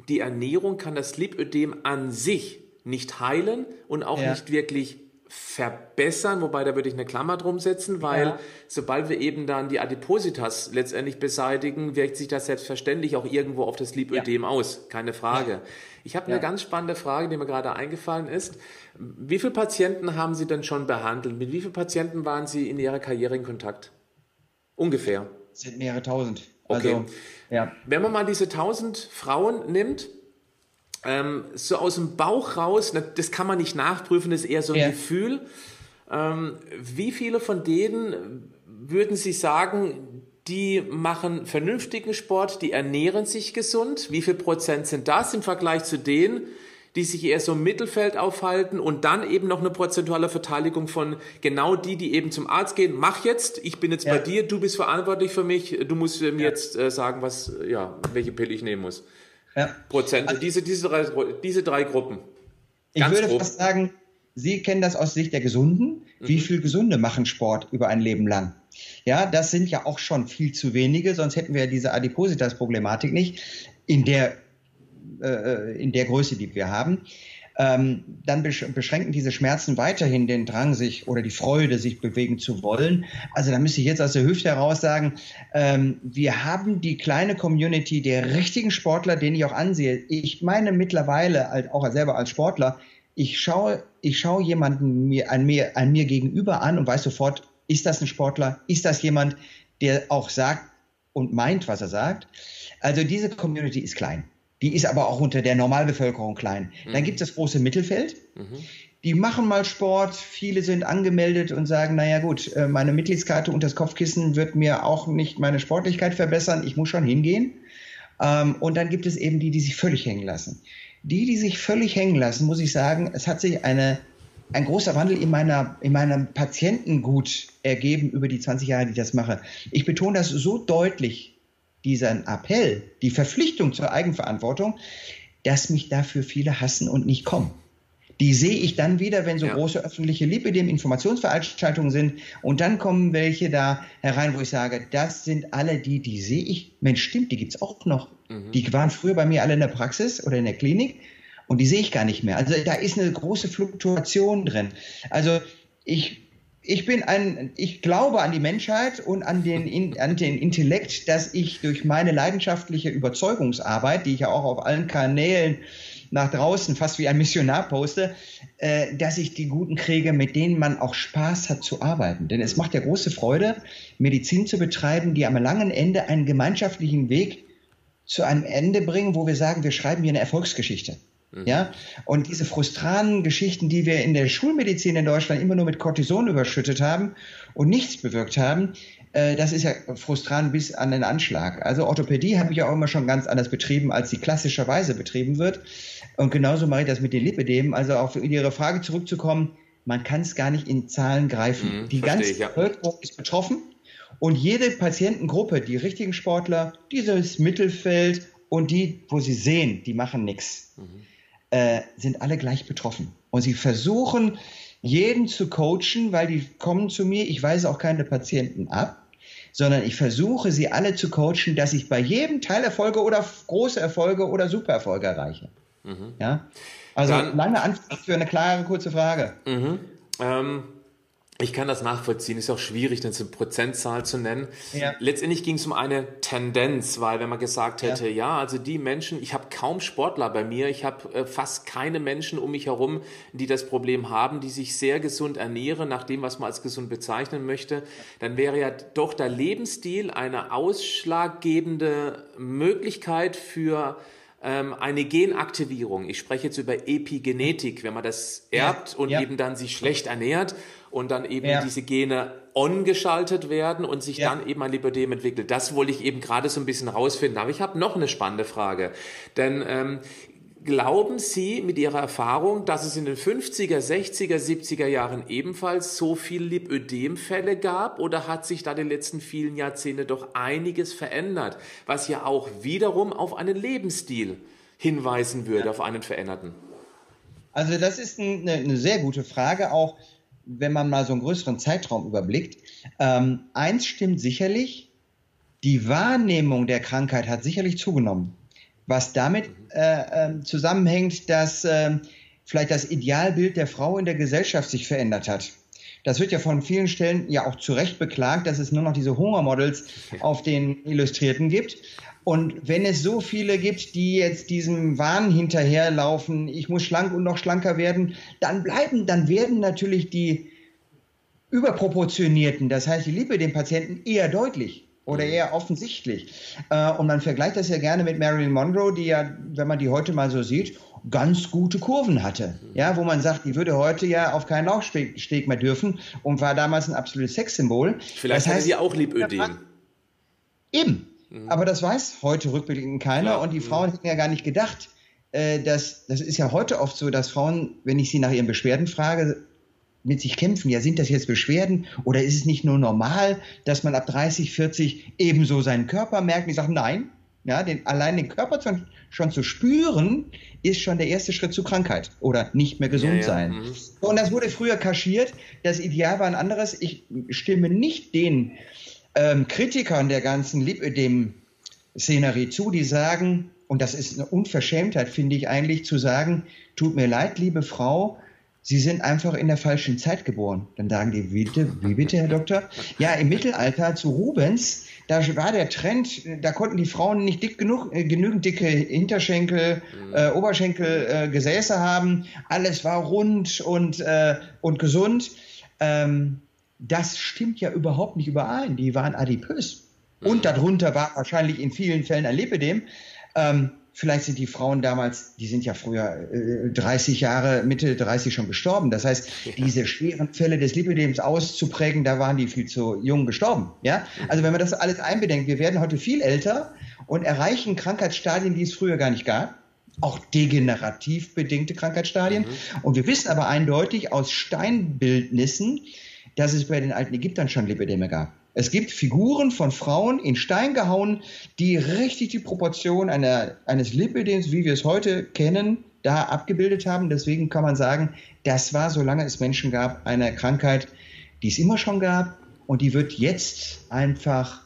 die Ernährung kann das Lipödem an sich nicht heilen und auch ja. nicht wirklich verbessern, wobei da würde ich eine Klammer drum setzen, weil ja. sobald wir eben dann die Adipositas letztendlich beseitigen, wirkt sich das selbstverständlich auch irgendwo auf das Lipödem ja. aus, keine Frage. Ja. Ich habe eine ganz spannende Frage, die mir gerade eingefallen ist. Wie viele Patienten haben Sie denn schon behandelt? Mit wie vielen Patienten waren Sie in Ihrer Karriere in Kontakt? Ungefähr. Es sind mehrere tausend. Okay. Also, ja. Wenn man mal diese tausend Frauen nimmt, ähm, so aus dem Bauch raus, das kann man nicht nachprüfen, das ist eher so ein ja. Gefühl. Ähm, wie viele von denen würden Sie sagen, die machen vernünftigen Sport, die ernähren sich gesund? Wie viel Prozent sind das im Vergleich zu denen, die sich eher so im Mittelfeld aufhalten und dann eben noch eine prozentuale Verteidigung von genau die, die eben zum Arzt gehen, mach jetzt, ich bin jetzt ja. bei dir, du bist verantwortlich für mich, du musst mir ja. jetzt äh, sagen, was, ja, welche Pille ich nehmen muss ja. Prozent. Also, diese, diese, drei, diese drei Gruppen. Ganz ich würde grob. fast sagen, Sie kennen das aus Sicht der Gesunden. Mhm. Wie viel Gesunde machen Sport über ein Leben lang? Ja, das sind ja auch schon viel zu wenige, sonst hätten wir ja diese Adipositas-Problematik nicht in der, äh, in der Größe, die wir haben ähm, dann beschränken diese Schmerzen weiterhin den Drang, sich oder die Freude, sich bewegen zu wollen. Also da müsste ich jetzt aus der Hüfte heraus sagen, ähm, wir haben die kleine Community der richtigen Sportler, den ich auch ansehe. Ich meine mittlerweile, als, auch selber als Sportler, ich schaue, ich schaue jemanden mir, an, mir, an mir gegenüber an und weiß sofort, ist das ein Sportler? Ist das jemand, der auch sagt und meint, was er sagt? Also diese Community ist klein. Die ist aber auch unter der Normalbevölkerung klein. Mhm. Dann gibt es das große Mittelfeld. Mhm. die machen mal Sport, viele sind angemeldet und sagen, naja gut, äh, meine Mitgliedskarte und das Kopfkissen wird mir auch nicht meine Sportlichkeit verbessern, ich muss schon hingehen. Ähm, und dann gibt es eben die, die sich völlig hängen lassen. Die, die sich völlig hängen lassen, muss ich sagen, es hat sich eine, ein großer Wandel in, meiner, in meinem Patientengut ergeben über die 20 Jahre, die ich das mache. Ich betone das so deutlich, diesen Appell, die Verpflichtung zur Eigenverantwortung, dass mich dafür viele hassen und nicht kommen. Die sehe ich dann wieder, wenn so ja. große öffentliche Lipidem-Informationsveranstaltungen sind. Und dann kommen welche da herein, wo ich sage, das sind alle die, die sehe ich. Mensch, stimmt, die gibt es auch noch. Mhm. Die waren früher bei mir alle in der Praxis oder in der Klinik. Und die sehe ich gar nicht mehr. Also da ist eine große Fluktuation drin. Also ich, ich bin ein, ich glaube an die Menschheit und an den, an den Intellekt, dass ich durch meine leidenschaftliche Überzeugungsarbeit, die ich ja auch auf allen Kanälen nach draußen fast wie ein Missionar poste, äh, dass ich die Guten kriege, mit denen man auch Spaß hat zu arbeiten. Denn es macht ja große Freude, Medizin zu betreiben, die am langen Ende einen gemeinschaftlichen Weg zu einem Ende bringen, wo wir sagen, wir schreiben hier eine Erfolgsgeschichte. Mhm. Ja, und diese frustranen Geschichten, die wir in der Schulmedizin in Deutschland immer nur mit Cortison überschüttet haben und nichts bewirkt haben, äh, das ist ja frustrant bis an den Anschlag. Also Orthopädie habe ich ja auch immer schon ganz anders betrieben, als sie klassischerweise betrieben wird. Und genauso mache ich das mit den Lipidemen. Also auf Ihre Frage zurückzukommen, man kann es gar nicht in Zahlen greifen. Mhm, die ganze ich, ja. Bevölkerung ist betroffen und jede Patientengruppe, die richtigen Sportler, dieses Mittelfeld und die, wo sie sehen, die machen nichts, mhm. Äh, sind alle gleich betroffen. Und sie versuchen, jeden zu coachen, weil die kommen zu mir, ich weise auch keine Patienten ab, sondern ich versuche sie alle zu coachen, dass ich bei jedem Teilerfolge oder große Erfolge oder Supererfolge erreiche. Mhm. Ja? Also Dann, lange Antwort für eine klare, kurze Frage. Mhm. Ähm, ich kann das nachvollziehen. Ist auch schwierig, das eine Prozentzahl zu nennen. Ja. Letztendlich ging es um eine Tendenz, weil wenn man gesagt hätte, ja, ja also die Menschen, ich habe kaum Sportler bei mir, ich habe äh, fast keine Menschen um mich herum, die das Problem haben, die sich sehr gesund ernähren, nach dem, was man als gesund bezeichnen möchte, dann wäre ja doch der Lebensstil eine ausschlaggebende Möglichkeit für eine Genaktivierung. Ich spreche jetzt über Epigenetik, wenn man das erbt ja, und ja. eben dann sich schlecht ernährt und dann eben ja. diese Gene on-geschaltet werden und sich dann eben ein Lipödem entwickelt. Das wollte ich eben gerade so ein bisschen rausfinden. Aber ich habe noch eine spannende Frage. Denn ähm, Glauben Sie mit Ihrer Erfahrung, dass es in den 50er, 60er, 70er Jahren ebenfalls so viele Lipödemfälle gab oder hat sich da in den letzten vielen Jahrzehnten doch einiges verändert, was ja auch wiederum auf einen Lebensstil hinweisen würde, ja. auf einen veränderten? Also das ist eine, eine, sehr gute Frage, auch wenn man mal so einen größeren Zeitraum überblickt. Ähm, eins stimmt sicherlich, die Wahrnehmung der Krankheit hat sicherlich zugenommen was damit äh, äh, zusammenhängt, dass äh, vielleicht das Idealbild der Frau in der Gesellschaft sich verändert hat. Das wird ja von vielen Stellen ja auch zu Recht beklagt, dass es nur noch diese Hungermodels auf den Illustrierten gibt. Und wenn es so viele gibt, die jetzt diesem Wahn hinterherlaufen, ich muss schlank und noch schlanker werden, dann bleiben, dann werden natürlich die überproportionierten, das heißt die Liebe dem Patienten eher deutlich oder mhm. eher offensichtlich. Äh, und man vergleicht das ja gerne mit Marilyn Monroe, die ja, wenn man die heute mal so sieht, ganz gute Kurven hatte. Mhm. Ja, wo man sagt, die würde heute ja auf keinen Laufsteg mehr dürfen und war damals ein absolutes Sexsymbol. Vielleicht das heißt, sie auch Lipödem. Eben. Mhm. Aber das weiß heute rückblickend keiner Klar. und die Frauen hätten ja gar nicht gedacht, äh, dass, das ist ja heute oft so, dass Frauen, wenn ich sie nach ihren Beschwerden frage, mit sich kämpfen. Ja, sind das jetzt Beschwerden oder ist es nicht nur normal, dass man ab 30, 40 ebenso seinen Körper merkt? Und ich sage, nein, ja, den, allein den Körper zu, schon zu spüren, ist schon der erste Schritt zur Krankheit oder nicht mehr gesund ja, ja. sein. Mhm. Und das wurde früher kaschiert. Das Ideal war ein anderes. Ich stimme nicht den ähm, Kritikern der ganzen Lipödem-Szenerie zu, die sagen, und das ist eine Unverschämtheit, finde ich eigentlich, zu sagen, tut mir leid, liebe Frau, Sie sind einfach in der falschen Zeit geboren. Dann sagen die, bitte, wie bitte, Herr Doktor? Ja, im Mittelalter zu Rubens, da war der Trend, da konnten die Frauen nicht dick genug, äh, genügend dicke Hinterschenkel, mhm. äh, Oberschenkel, äh, Gesäße haben. Alles war rund und, äh, und gesund. Ähm, das stimmt ja überhaupt nicht überein. Die waren adipös. Mhm. Und darunter war wahrscheinlich in vielen Fällen ein Lipidem. Ähm, Vielleicht sind die Frauen damals, die sind ja früher äh, 30 Jahre, Mitte 30 schon gestorben. Das heißt, ja. diese schweren Fälle des Lipidems auszuprägen, da waren die viel zu jung gestorben. Ja? Also wenn man das alles einbedenkt, wir werden heute viel älter und erreichen Krankheitsstadien, die es früher gar nicht gab. Auch degenerativ bedingte Krankheitsstadien. Mhm. Und wir wissen aber eindeutig aus Steinbildnissen, dass es bei den alten Ägyptern schon Lipideme gab. Es gibt Figuren von Frauen in Stein gehauen, die richtig die Proportion einer, eines Lipidems, wie wir es heute kennen, da abgebildet haben. Deswegen kann man sagen, das war, solange es Menschen gab, eine Krankheit, die es immer schon gab und die wird jetzt einfach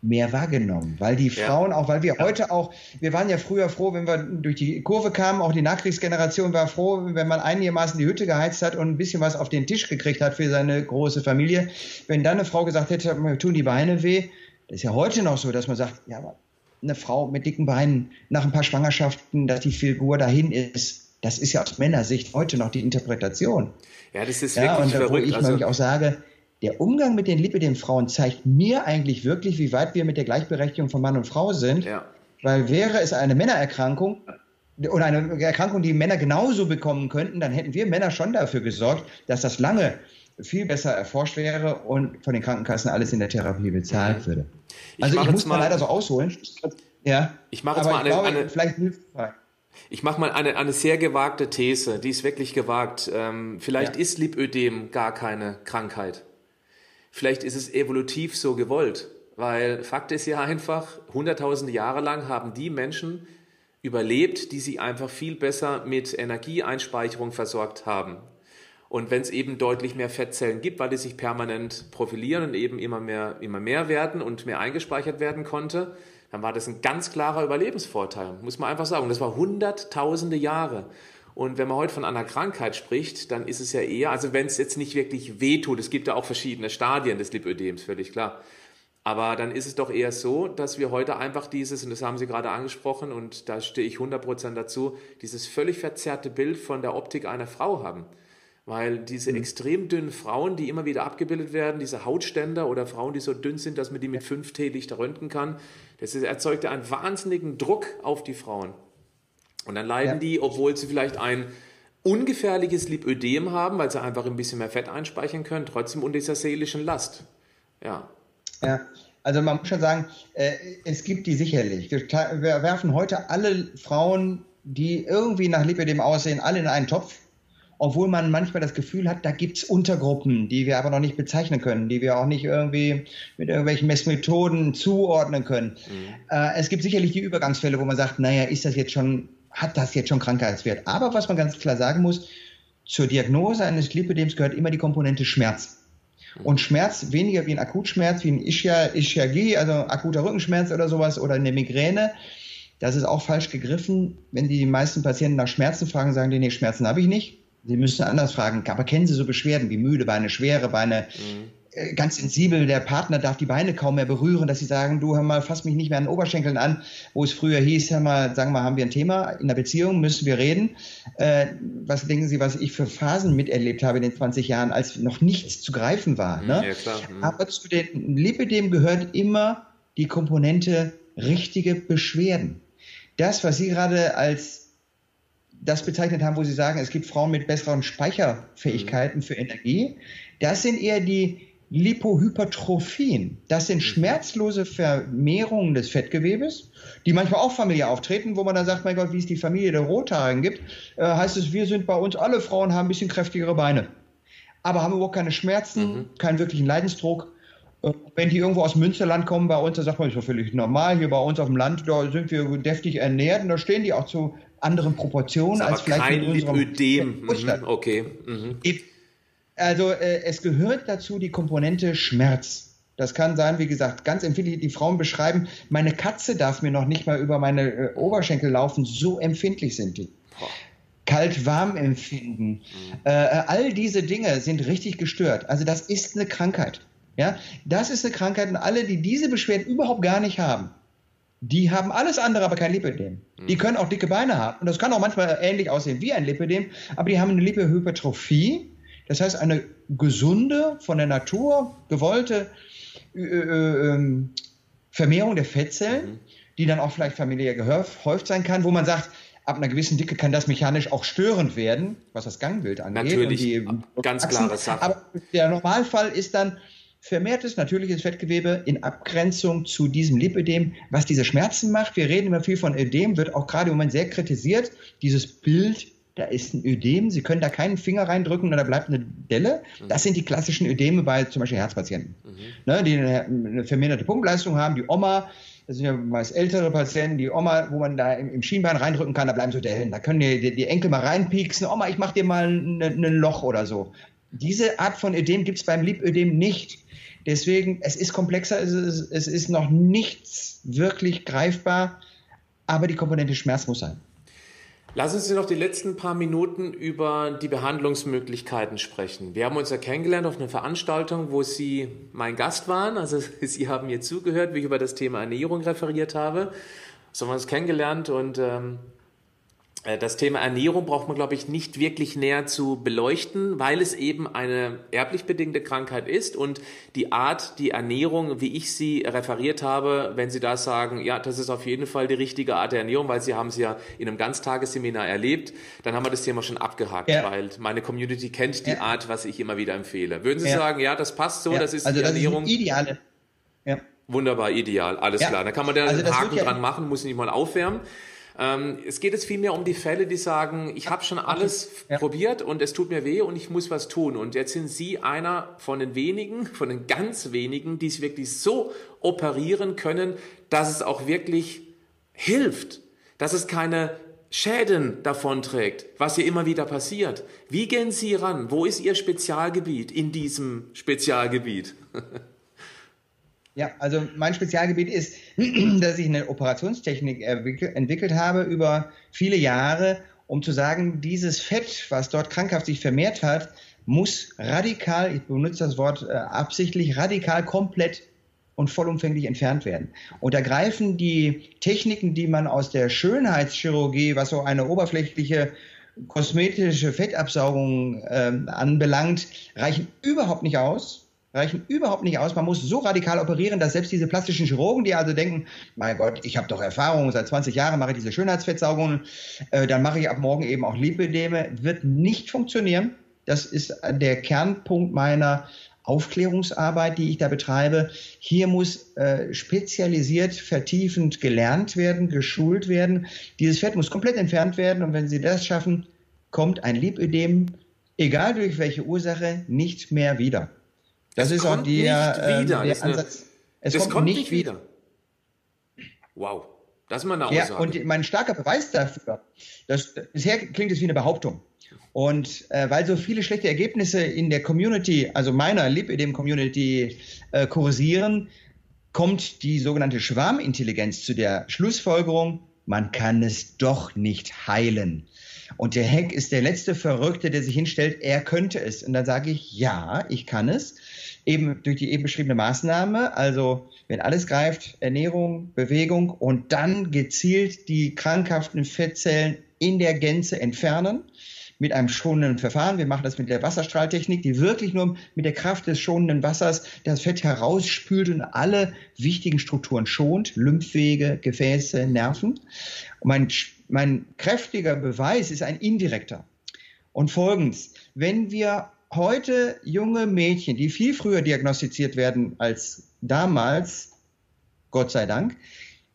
mehr wahrgenommen, weil die Frauen, ja. auch weil wir ja. heute auch, wir waren ja früher froh, wenn wir durch die Kurve kamen, auch die Nachkriegsgeneration war froh, wenn man einigermaßen die Hütte geheizt hat und ein bisschen was auf den Tisch gekriegt hat für seine große Familie. Wenn dann eine Frau gesagt hätte, mir tun die Beine weh, das ist ja heute noch so, dass man sagt, ja, aber eine Frau mit dicken Beinen nach ein paar Schwangerschaften, dass die Figur dahin ist, das ist ja aus Männersicht heute noch die Interpretation. Ja, das ist wirklich ja, und verrückt. Wo ich also, auch sage, der Umgang mit den Lipidem-Frauen zeigt mir eigentlich wirklich, wie weit wir mit der Gleichberechtigung von Mann und Frau sind. Ja. Weil wäre es eine Männererkrankung oder eine Erkrankung, die Männer genauso bekommen könnten, dann hätten wir Männer schon dafür gesorgt, dass das lange viel besser erforscht wäre und von den Krankenkassen alles in der Therapie bezahlt würde. Ich also ich muss mal leider so ausholen. Ja. Ich mache jetzt mal eine, glaube, eine, vielleicht Ich mache mal eine, eine sehr gewagte These, die ist wirklich gewagt. Ähm, vielleicht ja. ist Lipödem gar keine Krankheit. Vielleicht ist es evolutiv so gewollt, weil Fakt ist ja einfach, hunderttausende Jahre lang haben die Menschen überlebt, die sie einfach viel besser mit Energieeinspeicherung versorgt haben. Und wenn es eben deutlich mehr Fettzellen gibt, weil die sich permanent profilieren und eben immer mehr, immer mehr werden und mehr eingespeichert werden konnte, dann war das ein ganz klarer Überlebensvorteil, muss man einfach sagen. Das war hunderttausende Jahre. Und wenn man heute von einer Krankheit spricht, dann ist es ja eher, also wenn es jetzt nicht wirklich wehtut, es gibt ja auch verschiedene Stadien des Lipödems, völlig klar. Aber dann ist es doch eher so, dass wir heute einfach dieses, und das haben Sie gerade angesprochen, und da stehe ich 100% dazu, dieses völlig verzerrte Bild von der Optik einer Frau haben. Weil diese mhm. extrem dünnen Frauen, die immer wieder abgebildet werden, diese Hautständer oder Frauen, die so dünn sind, dass man die mit 5T Lichter röntgen kann, das erzeugt ja einen wahnsinnigen Druck auf die Frauen. Und dann leiden ja. die, obwohl sie vielleicht ein ungefährliches Lipödem haben, weil sie einfach ein bisschen mehr Fett einspeichern können, trotzdem unter dieser seelischen Last. Ja. Ja, also man muss schon sagen, äh, es gibt die sicherlich. Wir, werfen heute alle Frauen, die irgendwie nach Lipödem aussehen, alle in einen Topf. Obwohl man manchmal das Gefühl hat, da gibt es Untergruppen, die wir aber noch nicht bezeichnen können, die wir auch nicht irgendwie mit irgendwelchen Messmethoden zuordnen können. Mhm. Äh, es gibt sicherlich die Übergangsfälle, wo man sagt, naja, ist das jetzt schon hat das jetzt schon Krankheitswert. Aber was man ganz klar sagen muss, zur Diagnose eines Lipödems gehört immer die Komponente Schmerz. Und Schmerz weniger wie ein Akutschmerz, wie ein Ischia, Ischiagie, also akuter Rückenschmerz oder sowas oder eine Migräne. Das ist auch falsch gegriffen. Wenn die meisten Patienten nach Schmerzen fragen, sagen die, nee, Schmerzen habe ich nicht. Sie müssen anders fragen, aber kennen Sie so Beschwerden wie müde Beine, schwere Beine, mhm. Ganz sensibel, der Partner darf die Beine kaum mehr berühren, dass sie sagen, du hör mal, fass mich nicht mehr an den Oberschenkeln an, wo es früher hieß, hör mal, sagen wir, haben wir ein Thema in der Beziehung, müssen wir reden. Äh, was denken Sie, was ich für Phasen miterlebt habe in den 20 Jahren, als noch nichts zu greifen war. Ne? Ja, klar. Mhm. Aber zu den Lipidem gehört immer die Komponente richtige Beschwerden. Das, was Sie gerade als das bezeichnet haben, wo Sie sagen, es gibt Frauen mit besseren Speicherfähigkeiten mhm. für Energie, das sind eher die Lipohypertrophien. Das sind mhm. schmerzlose Vermehrungen des Fettgewebes, die manchmal auch familiär auftreten, wo man dann sagt, mein Gott, wie es die Familie der Rothaarigen gibt, äh, heißt es, wir sind bei uns, alle Frauen haben ein bisschen kräftigere Beine, aber haben überhaupt keine Schmerzen, mhm. keinen wirklichen Leidensdruck. Äh, wenn die irgendwo aus Münsterland kommen bei uns, da sagt man, das ist völlig normal. Hier bei uns auf dem Land, da sind wir deftig ernährt und da stehen die auch zu anderen Proportionen als vielleicht kein in unserem Ödem. Mhm. Okay. Mhm. Also äh, es gehört dazu die Komponente Schmerz. Das kann sein, wie gesagt, ganz empfindlich. Die Frauen beschreiben, meine Katze darf mir noch nicht mal über meine äh, Oberschenkel laufen, so empfindlich sind die. Kalt-warm empfinden. Mhm. Äh, all diese Dinge sind richtig gestört. Also das ist eine Krankheit. Ja, das ist eine Krankheit und alle, die diese Beschwerden überhaupt gar nicht haben, die haben alles andere, aber kein Lipödem. Mhm. Die können auch dicke Beine haben und das kann auch manchmal ähnlich aussehen wie ein Lipödem, aber die haben eine Lipohypertrophie das heißt, eine gesunde, von der Natur gewollte äh, äh, ähm, Vermehrung der Fettzellen, mhm. die dann auch vielleicht familiär gehäuft sein kann, wo man sagt, ab einer gewissen Dicke kann das mechanisch auch störend werden, was das Gangbild angeht. Natürlich, die, ganz klare Sache. Aber der Normalfall ist dann vermehrtes natürliches Fettgewebe in Abgrenzung zu diesem Lipödem, was diese Schmerzen macht. Wir reden immer viel von Ödem, wird auch gerade im Moment sehr kritisiert. Dieses Bild, da ist ein Ödem, Sie können da keinen Finger reindrücken und da bleibt eine Delle. Mhm. Das sind die klassischen Ödeme bei zum Beispiel Herzpatienten, mhm. ne, die eine verminderte Pumpleistung haben. Die Oma das sind ja meist ältere Patienten, die Oma, wo man da im, im Schienbein reindrücken kann, da bleiben so Dellen. Da können die, die, die Enkel mal reinpieksen. Oma, ich mach dir mal ein ne, ne Loch oder so. Diese Art von Ödem gibt es beim Lipödem nicht. Deswegen, es ist komplexer, es ist, es ist noch nichts wirklich greifbar, aber die Komponente Schmerz muss sein. Lassen Sie noch die letzten paar Minuten über die Behandlungsmöglichkeiten sprechen. Wir haben uns ja kennengelernt auf einer Veranstaltung, wo Sie mein Gast waren. Also <laughs> Sie haben mir zugehört, wie ich über das Thema Ernährung referiert habe. So haben wir uns kennengelernt und ähm, äh, das Thema Ernährung braucht man, glaube ich, nicht wirklich näher zu beleuchten, weil es eben eine erblich bedingte Krankheit ist und die Art, die Ernährung, wie ich sie referiert habe, wenn Sie da sagen, ja, das ist auf jeden Fall die richtige Art der Ernährung, weil Sie haben es ja in einem Ganztagesseminar erlebt, dann haben wir das Thema schon abgehakt, ja. weil meine Community kennt die ja. Art, was ich immer wieder empfehle. Würden Sie ja. sagen, ja, das passt so, das ist also die das Ernährung? Ist ideale. Ja. Wunderbar, ideal, alles klar. Da kann man da also einen Haken dran machen, muss nicht mal aufwärmen. Ähm, es geht jetzt vielmehr um die Fälle, die sagen, ich habe schon alles ja. probiert und es tut mir weh und ich muss was tun. Und jetzt sind Sie einer von den wenigen, von den ganz wenigen, die es wirklich so operieren können, dass es auch wirklich hilft, dass es keine Schäden davonträgt, was hier immer wieder passiert. Wie gehen Sie ran? Wo ist Ihr Spezialgebiet in diesem Spezialgebiet? <laughs> Ja, also mein Spezialgebiet ist, <clears throat> dass ich eine Operationstechnik entwickelt habe über viele Jahre, um zu sagen, dieses Fett, was dort krankhaft sich vermehrt hat, muss radikal, ich benutze das Wort äh, absichtlich, radikal komplett und vollumfänglich entfernt werden. Und da greifen die Techniken, die man aus der Schönheitschirurgie, was so eine oberflächliche kosmetische Fettabsaugung äh, anbelangt, reichen überhaupt nicht aus reichen überhaupt nicht aus. Man muss so radikal operieren, dass selbst diese plastischen Chirurgen, die also denken, mein Gott, ich habe doch Erfahrung, seit 20 Jahren mache ich diese Schönheitsfettsaugungen, äh, dann mache ich ab morgen eben auch Lipödeme, wird nicht funktionieren. Das ist der Kernpunkt meiner Aufklärungsarbeit, die ich da betreibe. Hier muss äh, spezialisiert, vertiefend gelernt werden, geschult werden. Dieses Fett muss komplett entfernt werden und wenn Sie das schaffen, kommt ein Lipödem, egal durch welche Ursache, nicht mehr wieder. Das es ist auch der, der Ansatz. Es kommt, kommt nicht wieder. wieder. Wow. Das ist mal eine Aussage. Ja, und mein starker Beweis dafür, das, bisher klingt es wie eine Behauptung. Und äh, weil so viele schlechte Ergebnisse in der Community, also meiner Lipidem-Community, äh, kursieren, kommt die sogenannte Schwarmintelligenz zu der Schlussfolgerung, man kann es doch nicht heilen. Und der Heck ist der letzte Verrückte, der sich hinstellt, er könnte es. Und dann sage ich, ja, ich kann es eben durch die eben beschriebene Maßnahme, also wenn alles greift, Ernährung, Bewegung und dann gezielt die krankhaften Fettzellen in der Gänze entfernen mit einem schonenden Verfahren. Wir machen das mit der Wasserstrahltechnik, die wirklich nur mit der Kraft des schonenden Wassers das Fett herausspült und alle wichtigen Strukturen schont, Lymphwege, Gefäße, Nerven. Mein, mein kräftiger Beweis ist ein indirekter. Und folgendes, wenn wir heute junge Mädchen, die viel früher diagnostiziert werden als damals, Gott sei Dank,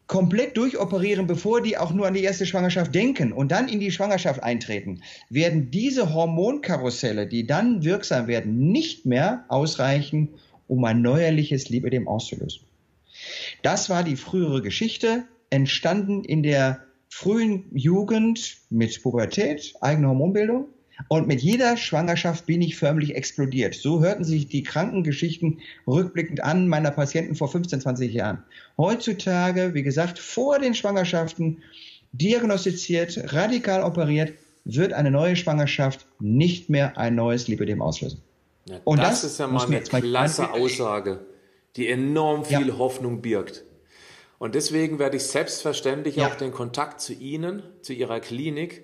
komplett durchoperieren, bevor die auch nur an die erste Schwangerschaft denken und dann in die Schwangerschaft eintreten, werden diese Hormonkarusselle, die dann wirksam werden, nicht mehr ausreichen, um ein neuerliches Lipödem auszulösen. Das war die frühere Geschichte, entstanden in der frühen Jugend mit Pubertät, eigene Hormonbildung und mit jeder Schwangerschaft bin ich förmlich explodiert. So hörten sich die Krankengeschichten rückblickend an meiner Patienten vor 15, 20 Jahren. Heutzutage, wie gesagt, vor den Schwangerschaften diagnostiziert, radikal operiert, wird eine neue Schwangerschaft nicht mehr ein neues Lipidem auslösen. Ja, Und das, das, ist ja mal eine klasse Aussage, die enorm viel ja. Hoffnung birgt. Und deswegen werde ich selbstverständlich ja. auch den Kontakt zu Ihnen, zu Ihrer Klinik,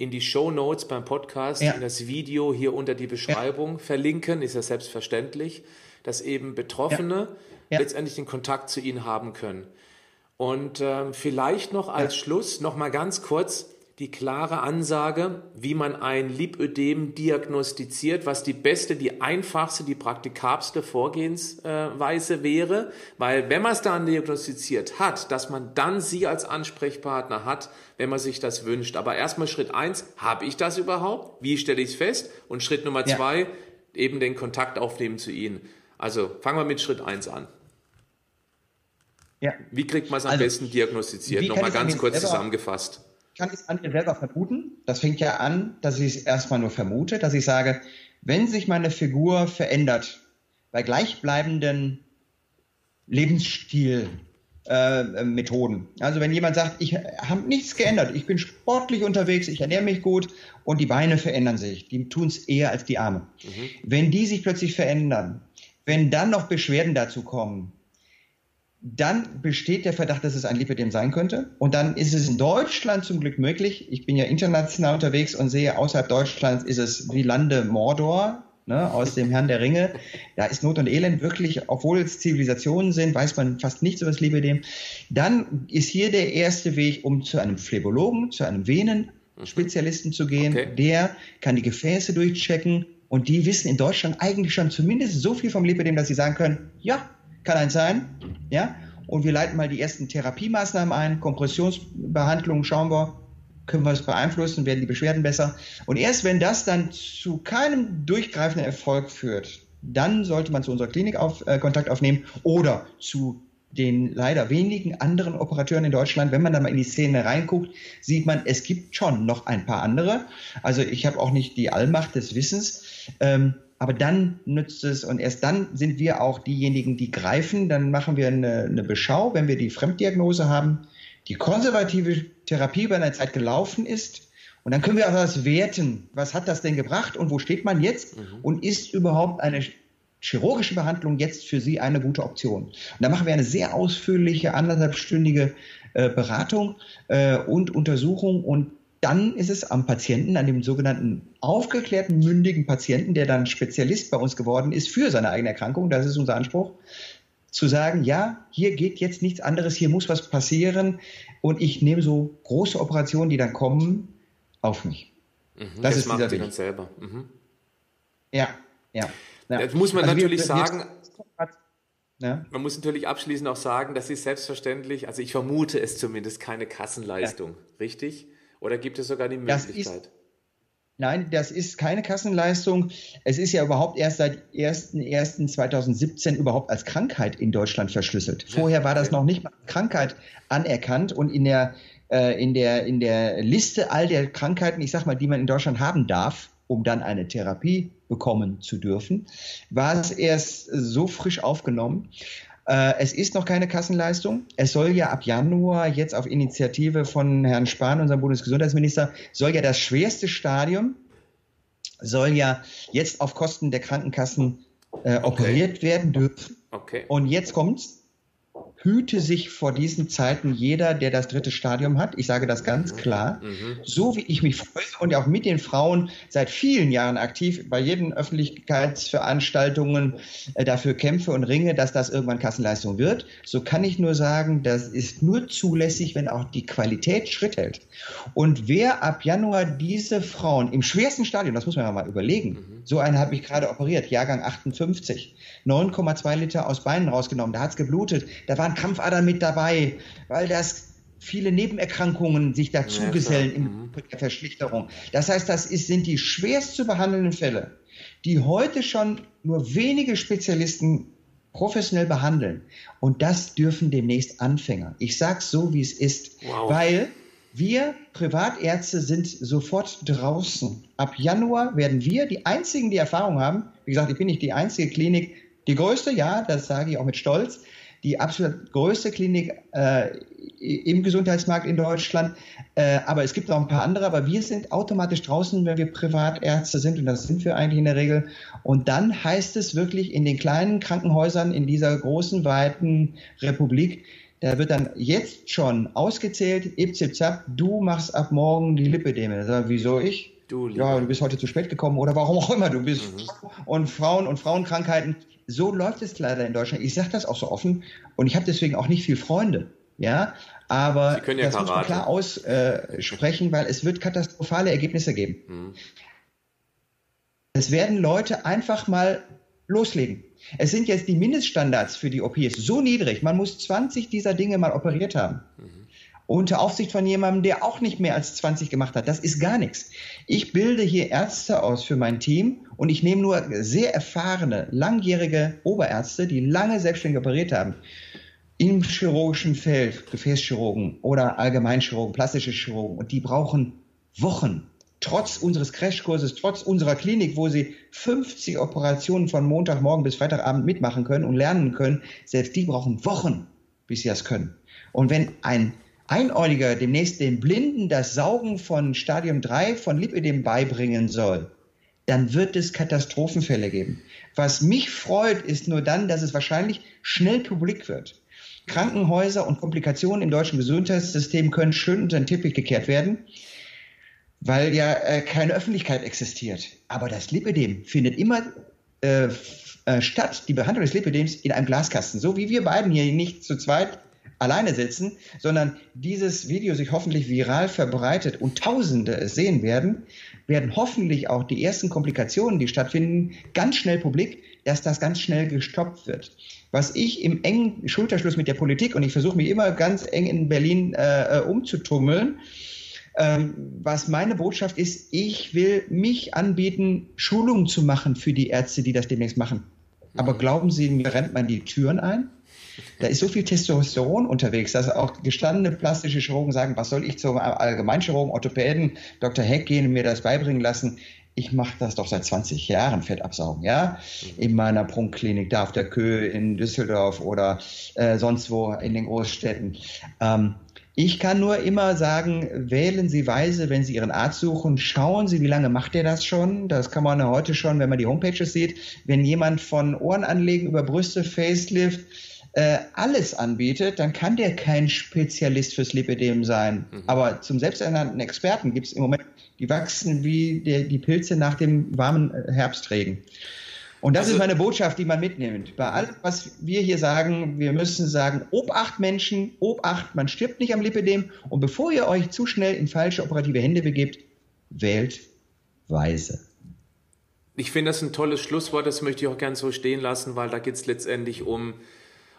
in die Show Notes beim Podcast, ja. in das Video hier unter die Beschreibung ja. verlinken, ist ja selbstverständlich, dass eben Betroffene ja. letztendlich den Kontakt zu Ihnen haben können. Und äh, vielleicht noch als. Schluss noch mal ganz kurz die klare Ansage, wie man ein Lipödem diagnostiziert, was die beste, die einfachste, die praktikabelste Vorgehensweise wäre. Weil wenn man es dann diagnostiziert hat, dass man dann Sie als Ansprechpartner hat, wenn man sich das wünscht. Aber erstmal Schritt eins, habe ich das überhaupt? Wie stelle ich es fest? Und Schritt Nummer ja. zwei, eben den Kontakt aufnehmen zu Ihnen. Also fangen wir mit Schritt eins an. Ja. Wie kriegt man es am also, besten diagnostiziert? Nochmal ganz kurz zusammengefasst kann ich es an mir selber vermuten. Das fängt ja an, dass ich es erstmal nur vermute, dass ich sage, wenn sich meine Figur verändert bei gleichbleibenden Lebensstilmethoden, äh, also wenn jemand sagt, ich habe nichts geändert, ich bin sportlich unterwegs, ich ernähre mich gut und die Beine verändern sich, die tun es eher als die Arme. Mhm. Wenn die sich plötzlich verändern, wenn dann noch Beschwerden dazu kommen, dann besteht der Verdacht, dass es ein Lipidem sein könnte. Und dann ist es in Deutschland zum Glück möglich. Ich bin ja international unterwegs und sehe, außerhalb Deutschlands ist es wie Lande Mordor, ne, aus dem Herrn der Ringe. Da ist Not und Elend wirklich, obwohl es Zivilisationen sind, weiß man fast nichts über das Lipidem. Dann ist hier der erste Weg, um zu einem Phlebologen, zu einem Venenspezialisten zu gehen. Okay. Der kann die Gefäße durchchecken und die wissen in Deutschland eigentlich schon zumindest so viel vom Lipidem, dass sie sagen können, ja, kann eins sein, ja. Und wir leiten mal die ersten Therapiemaßnahmen ein, Kompressionsbehandlungen, schauen wir, können wir es beeinflussen, werden die Beschwerden besser. Und erst wenn das dann zu keinem durchgreifenden Erfolg führt, dann sollte man zu unserer Klinik auf, äh, Kontakt aufnehmen oder zu den leider wenigen anderen Operateuren in Deutschland, wenn man da mal in die Szene reinguckt, sieht man, es gibt schon noch ein paar andere. Also ich habe auch nicht die Allmacht des Wissens. Ähm, aber dann nützt es und erst dann sind wir auch diejenigen, die greifen. Dann machen wir eine, eine Beschau, wenn wir die Fremddiagnose haben, die konservative Therapie über eine Zeit gelaufen ist. Und dann können wir auch das werten. Was hat das denn gebracht und wo steht man jetzt? Mhm. Und ist überhaupt eine chirurgische Behandlung jetzt für Sie eine gute Option? Und da machen wir eine sehr ausführliche, anderthalbstündige äh, Beratung äh, und Untersuchung und dann ist es am Patienten, an dem sogenannten aufgeklärten, mündigen Patienten, der dann Spezialist bei uns geworden ist für seine eigene Erkrankung, das ist unser Anspruch, zu sagen, ja, hier geht jetzt nichts anderes, hier muss was passieren und ich nehme so große Operationen, die dann kommen, auf mich. Mhm, das, das ist dieser Weg. selber. Mhm. Ja, ja. ja. Jetzt muss man also natürlich wir, sagen, ja. Man muss natürlich abschließend auch sagen, das ist selbstverständlich, also ich vermute es zumindest, keine Kassenleistung, ja. richtig? Oder gibt es sogar die Möglichkeit? Ist, nein, das ist keine Kassenleistung. Es ist ja überhaupt erst seit 1.1.2017 überhaupt als Krankheit in Deutschland verschlüsselt. Vorher war das noch nicht mal Krankheit anerkannt und in der, äh, in, der, in der Liste all der Krankheiten, ich sag mal, die man in Deutschland haben darf, um dann eine Therapie bekommen zu dürfen, war es erst so frisch aufgenommen. Äh, es ist noch keine Kassenleistung. Es soll ja ab Januar jetzt auf Initiative von Herrn Spahn, unserem Bundesgesundheitsminister, soll ja das schwerste Stadium, soll ja jetzt auf Kosten der Krankenkassen äh, operiert okay. werden dürfen. Okay. Und jetzt kommt's hüte sich vor diesen Zeiten jeder, der das dritte Stadium hat. Ich sage das ganz mhm. klar. Mhm. So wie ich mich freue und auch mit den Frauen seit vielen Jahren aktiv bei jeden Öffentlichkeitsveranstaltungen äh, dafür kämpfe und ringe, dass das irgendwann Kassenleistung wird, so kann ich nur sagen, das ist nur zulässig, wenn auch die Qualität Schritt hält. Und wer ab Januar diese Frauen im schwersten Stadium, das muss man ja mal überlegen, mhm. So eine habe ich gerade operiert, Jahrgang 58, 9,2 Liter aus Beinen rausgenommen, da hat es geblutet, da waren Krampfadern mit dabei, weil das viele Nebenerkrankungen sich dazu ja, in mhm. der Verschlichterung. Das heißt, das ist, sind die schwerst zu behandelnden Fälle, die heute schon nur wenige Spezialisten professionell behandeln. Und das dürfen demnächst Anfänger. Ich sage es so, wie es ist. Wow. Weil wir Privatärzte sind sofort draußen. Ab Januar werden wir die einzigen, die Erfahrung haben. Wie gesagt, ich bin nicht die einzige Klinik, die größte, ja, das sage ich auch mit Stolz, die absolut größte Klinik äh, im Gesundheitsmarkt in Deutschland. Äh, aber es gibt auch ein paar andere. Aber wir sind automatisch draußen, wenn wir Privatärzte sind. Und das sind wir eigentlich in der Regel. Und dann heißt es wirklich in den kleinen Krankenhäusern in dieser großen, weiten Republik, da wird dann jetzt schon ausgezählt, Ipzip du machst ab morgen die Lipideme. Sag, wieso ich? Du, ja, du bist heute zu spät gekommen oder warum auch immer du bist. Mhm. Und Frauen und Frauenkrankheiten, so läuft es leider in Deutschland. Ich sage das auch so offen und ich habe deswegen auch nicht viele Freunde. Ja, aber ja das Karate. muss man klar aussprechen, äh, weil es wird katastrophale Ergebnisse geben. Mhm. Es werden Leute einfach mal loslegen. Es sind jetzt die Mindeststandards für die OPs so niedrig, man muss 20 dieser Dinge mal operiert haben. Mhm unter Aufsicht von jemandem, der auch nicht mehr als 20 gemacht hat. Das ist gar nichts. Ich bilde hier Ärzte aus für mein Team und ich nehme nur sehr erfahrene, langjährige Oberärzte, die lange selbstständig operiert haben. Im chirurgischen Feld, Gefäßchirurgen oder Allgemeinchirurgen, plastische Chirurgen. Und die brauchen Wochen. Trotz unseres Crashkurses, trotz unserer Klinik, wo sie 50 Operationen von Montagmorgen bis Freitagabend mitmachen können und lernen können, selbst die brauchen Wochen, bis sie das können. Und wenn ein Einäugiger demnächst den Blinden das Saugen von Stadium 3 von Lipödem beibringen soll, dann wird es Katastrophenfälle geben. Was mich freut, ist nur dann, dass es wahrscheinlich schnell publik wird. Krankenhäuser und Komplikationen im deutschen Gesundheitssystem können schön unter den Teppich gekehrt werden, weil ja äh, keine Öffentlichkeit existiert. Aber das Lipödem findet immer äh, äh, statt, die Behandlung des Lipödems in einem Glaskasten. So wie wir beiden hier nicht zu zweit alleine sitzen, sondern dieses Video sich hoffentlich viral verbreitet und Tausende es sehen werden, werden hoffentlich auch die ersten Komplikationen, die stattfinden, ganz schnell publik, dass das ganz schnell gestoppt wird. Was ich im engen Schulterschluss mit der Politik, und ich versuche mich immer ganz eng in Berlin äh, äh umzutummeln, ähm, was meine Botschaft ist, ich will mich anbieten, Schulungen zu machen für die Ärzte, die das demnächst machen. Aber glauben Sie, mir rennt man die Türen ein? Da ist so viel Testosteron unterwegs, dass auch gestandene plastische Chirurgen sagen, was soll ich zum Allgemeinchirurgen, Orthopäden, Dr. Heck gehen und mir das beibringen lassen? Ich mache das doch seit 20 Jahren, Fett absaugen, ja? In meiner Prunkklinik da auf der Köhe in Düsseldorf oder äh, sonst wo in den Großstädten. Ähm, ich kann nur immer sagen, wählen Sie weise, wenn Sie Ihren Arzt suchen. Schauen Sie, wie lange macht er das schon? Das kann man heute schon, wenn man die Homepages sieht. Wenn jemand von Ohrenanlegen über Brüste, Facelift, äh, alles anbietet, dann kann der kein Spezialist fürs Lipidem sein. Mhm. Aber zum selbsternannten Experten gibt es im Moment, die wachsen wie der, die Pilze nach dem warmen äh, Herbstregen. Und das also, ist meine Botschaft, die man mitnimmt. Bei allem, was wir hier sagen, wir müssen sagen, Obacht Menschen, Obacht, man stirbt nicht am Lipidem. Und bevor ihr euch zu schnell in falsche operative Hände begebt, wählt weise. Ich finde das ein tolles Schlusswort, das möchte ich auch gern so stehen lassen, weil da geht es letztendlich um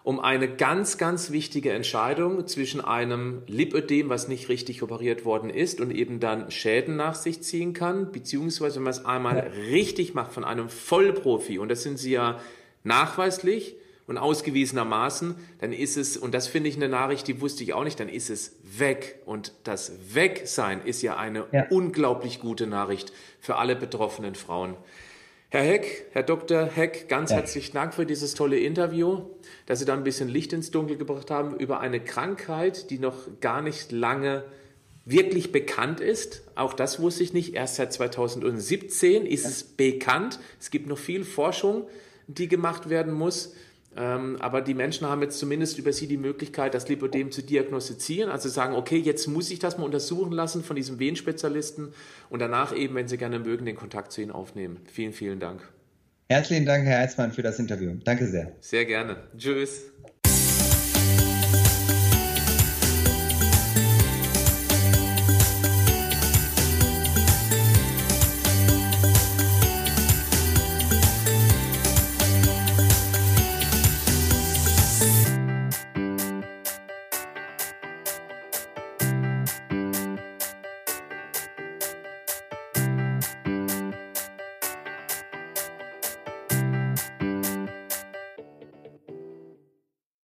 um eine ganz, ganz wichtige Entscheidung zwischen einem Lipödem, was nicht richtig operiert worden ist und eben dann Schäden nach sich ziehen kann, beziehungsweise wenn man es einmal ja. richtig macht von einem Vollprofi, und das sind sie ja nachweislich und ausgewiesenermaßen, dann ist es, und das finde ich eine Nachricht, die wusste ich auch nicht, dann ist es weg. Und das Wegsein ist ja eine ja. unglaublich gute Nachricht für alle betroffenen Frauen. Herr Heck, Herr Dr. Heck, ganz ja. herzlichen Dank für dieses tolle Interview, dass Sie da ein bisschen Licht ins Dunkel gebracht haben über eine Krankheit, die noch gar nicht lange wirklich bekannt ist. Auch das wusste ich nicht. Erst seit 2017 ist ja. es bekannt. Es gibt noch viel Forschung, die gemacht werden muss. Ähm, aber die Menschen haben jetzt zumindest über sie die Möglichkeit, das Lipodem zu diagnostizieren. Also sagen, okay, jetzt muss ich das mal untersuchen lassen von diesem Venenspezialisten und danach eben, wenn Sie gerne mögen, den Kontakt zu Ihnen aufnehmen. Vielen, vielen Dank. Herzlichen Dank, Herr Heizmann, für das Interview. Danke sehr. Sehr gerne. Tschüss.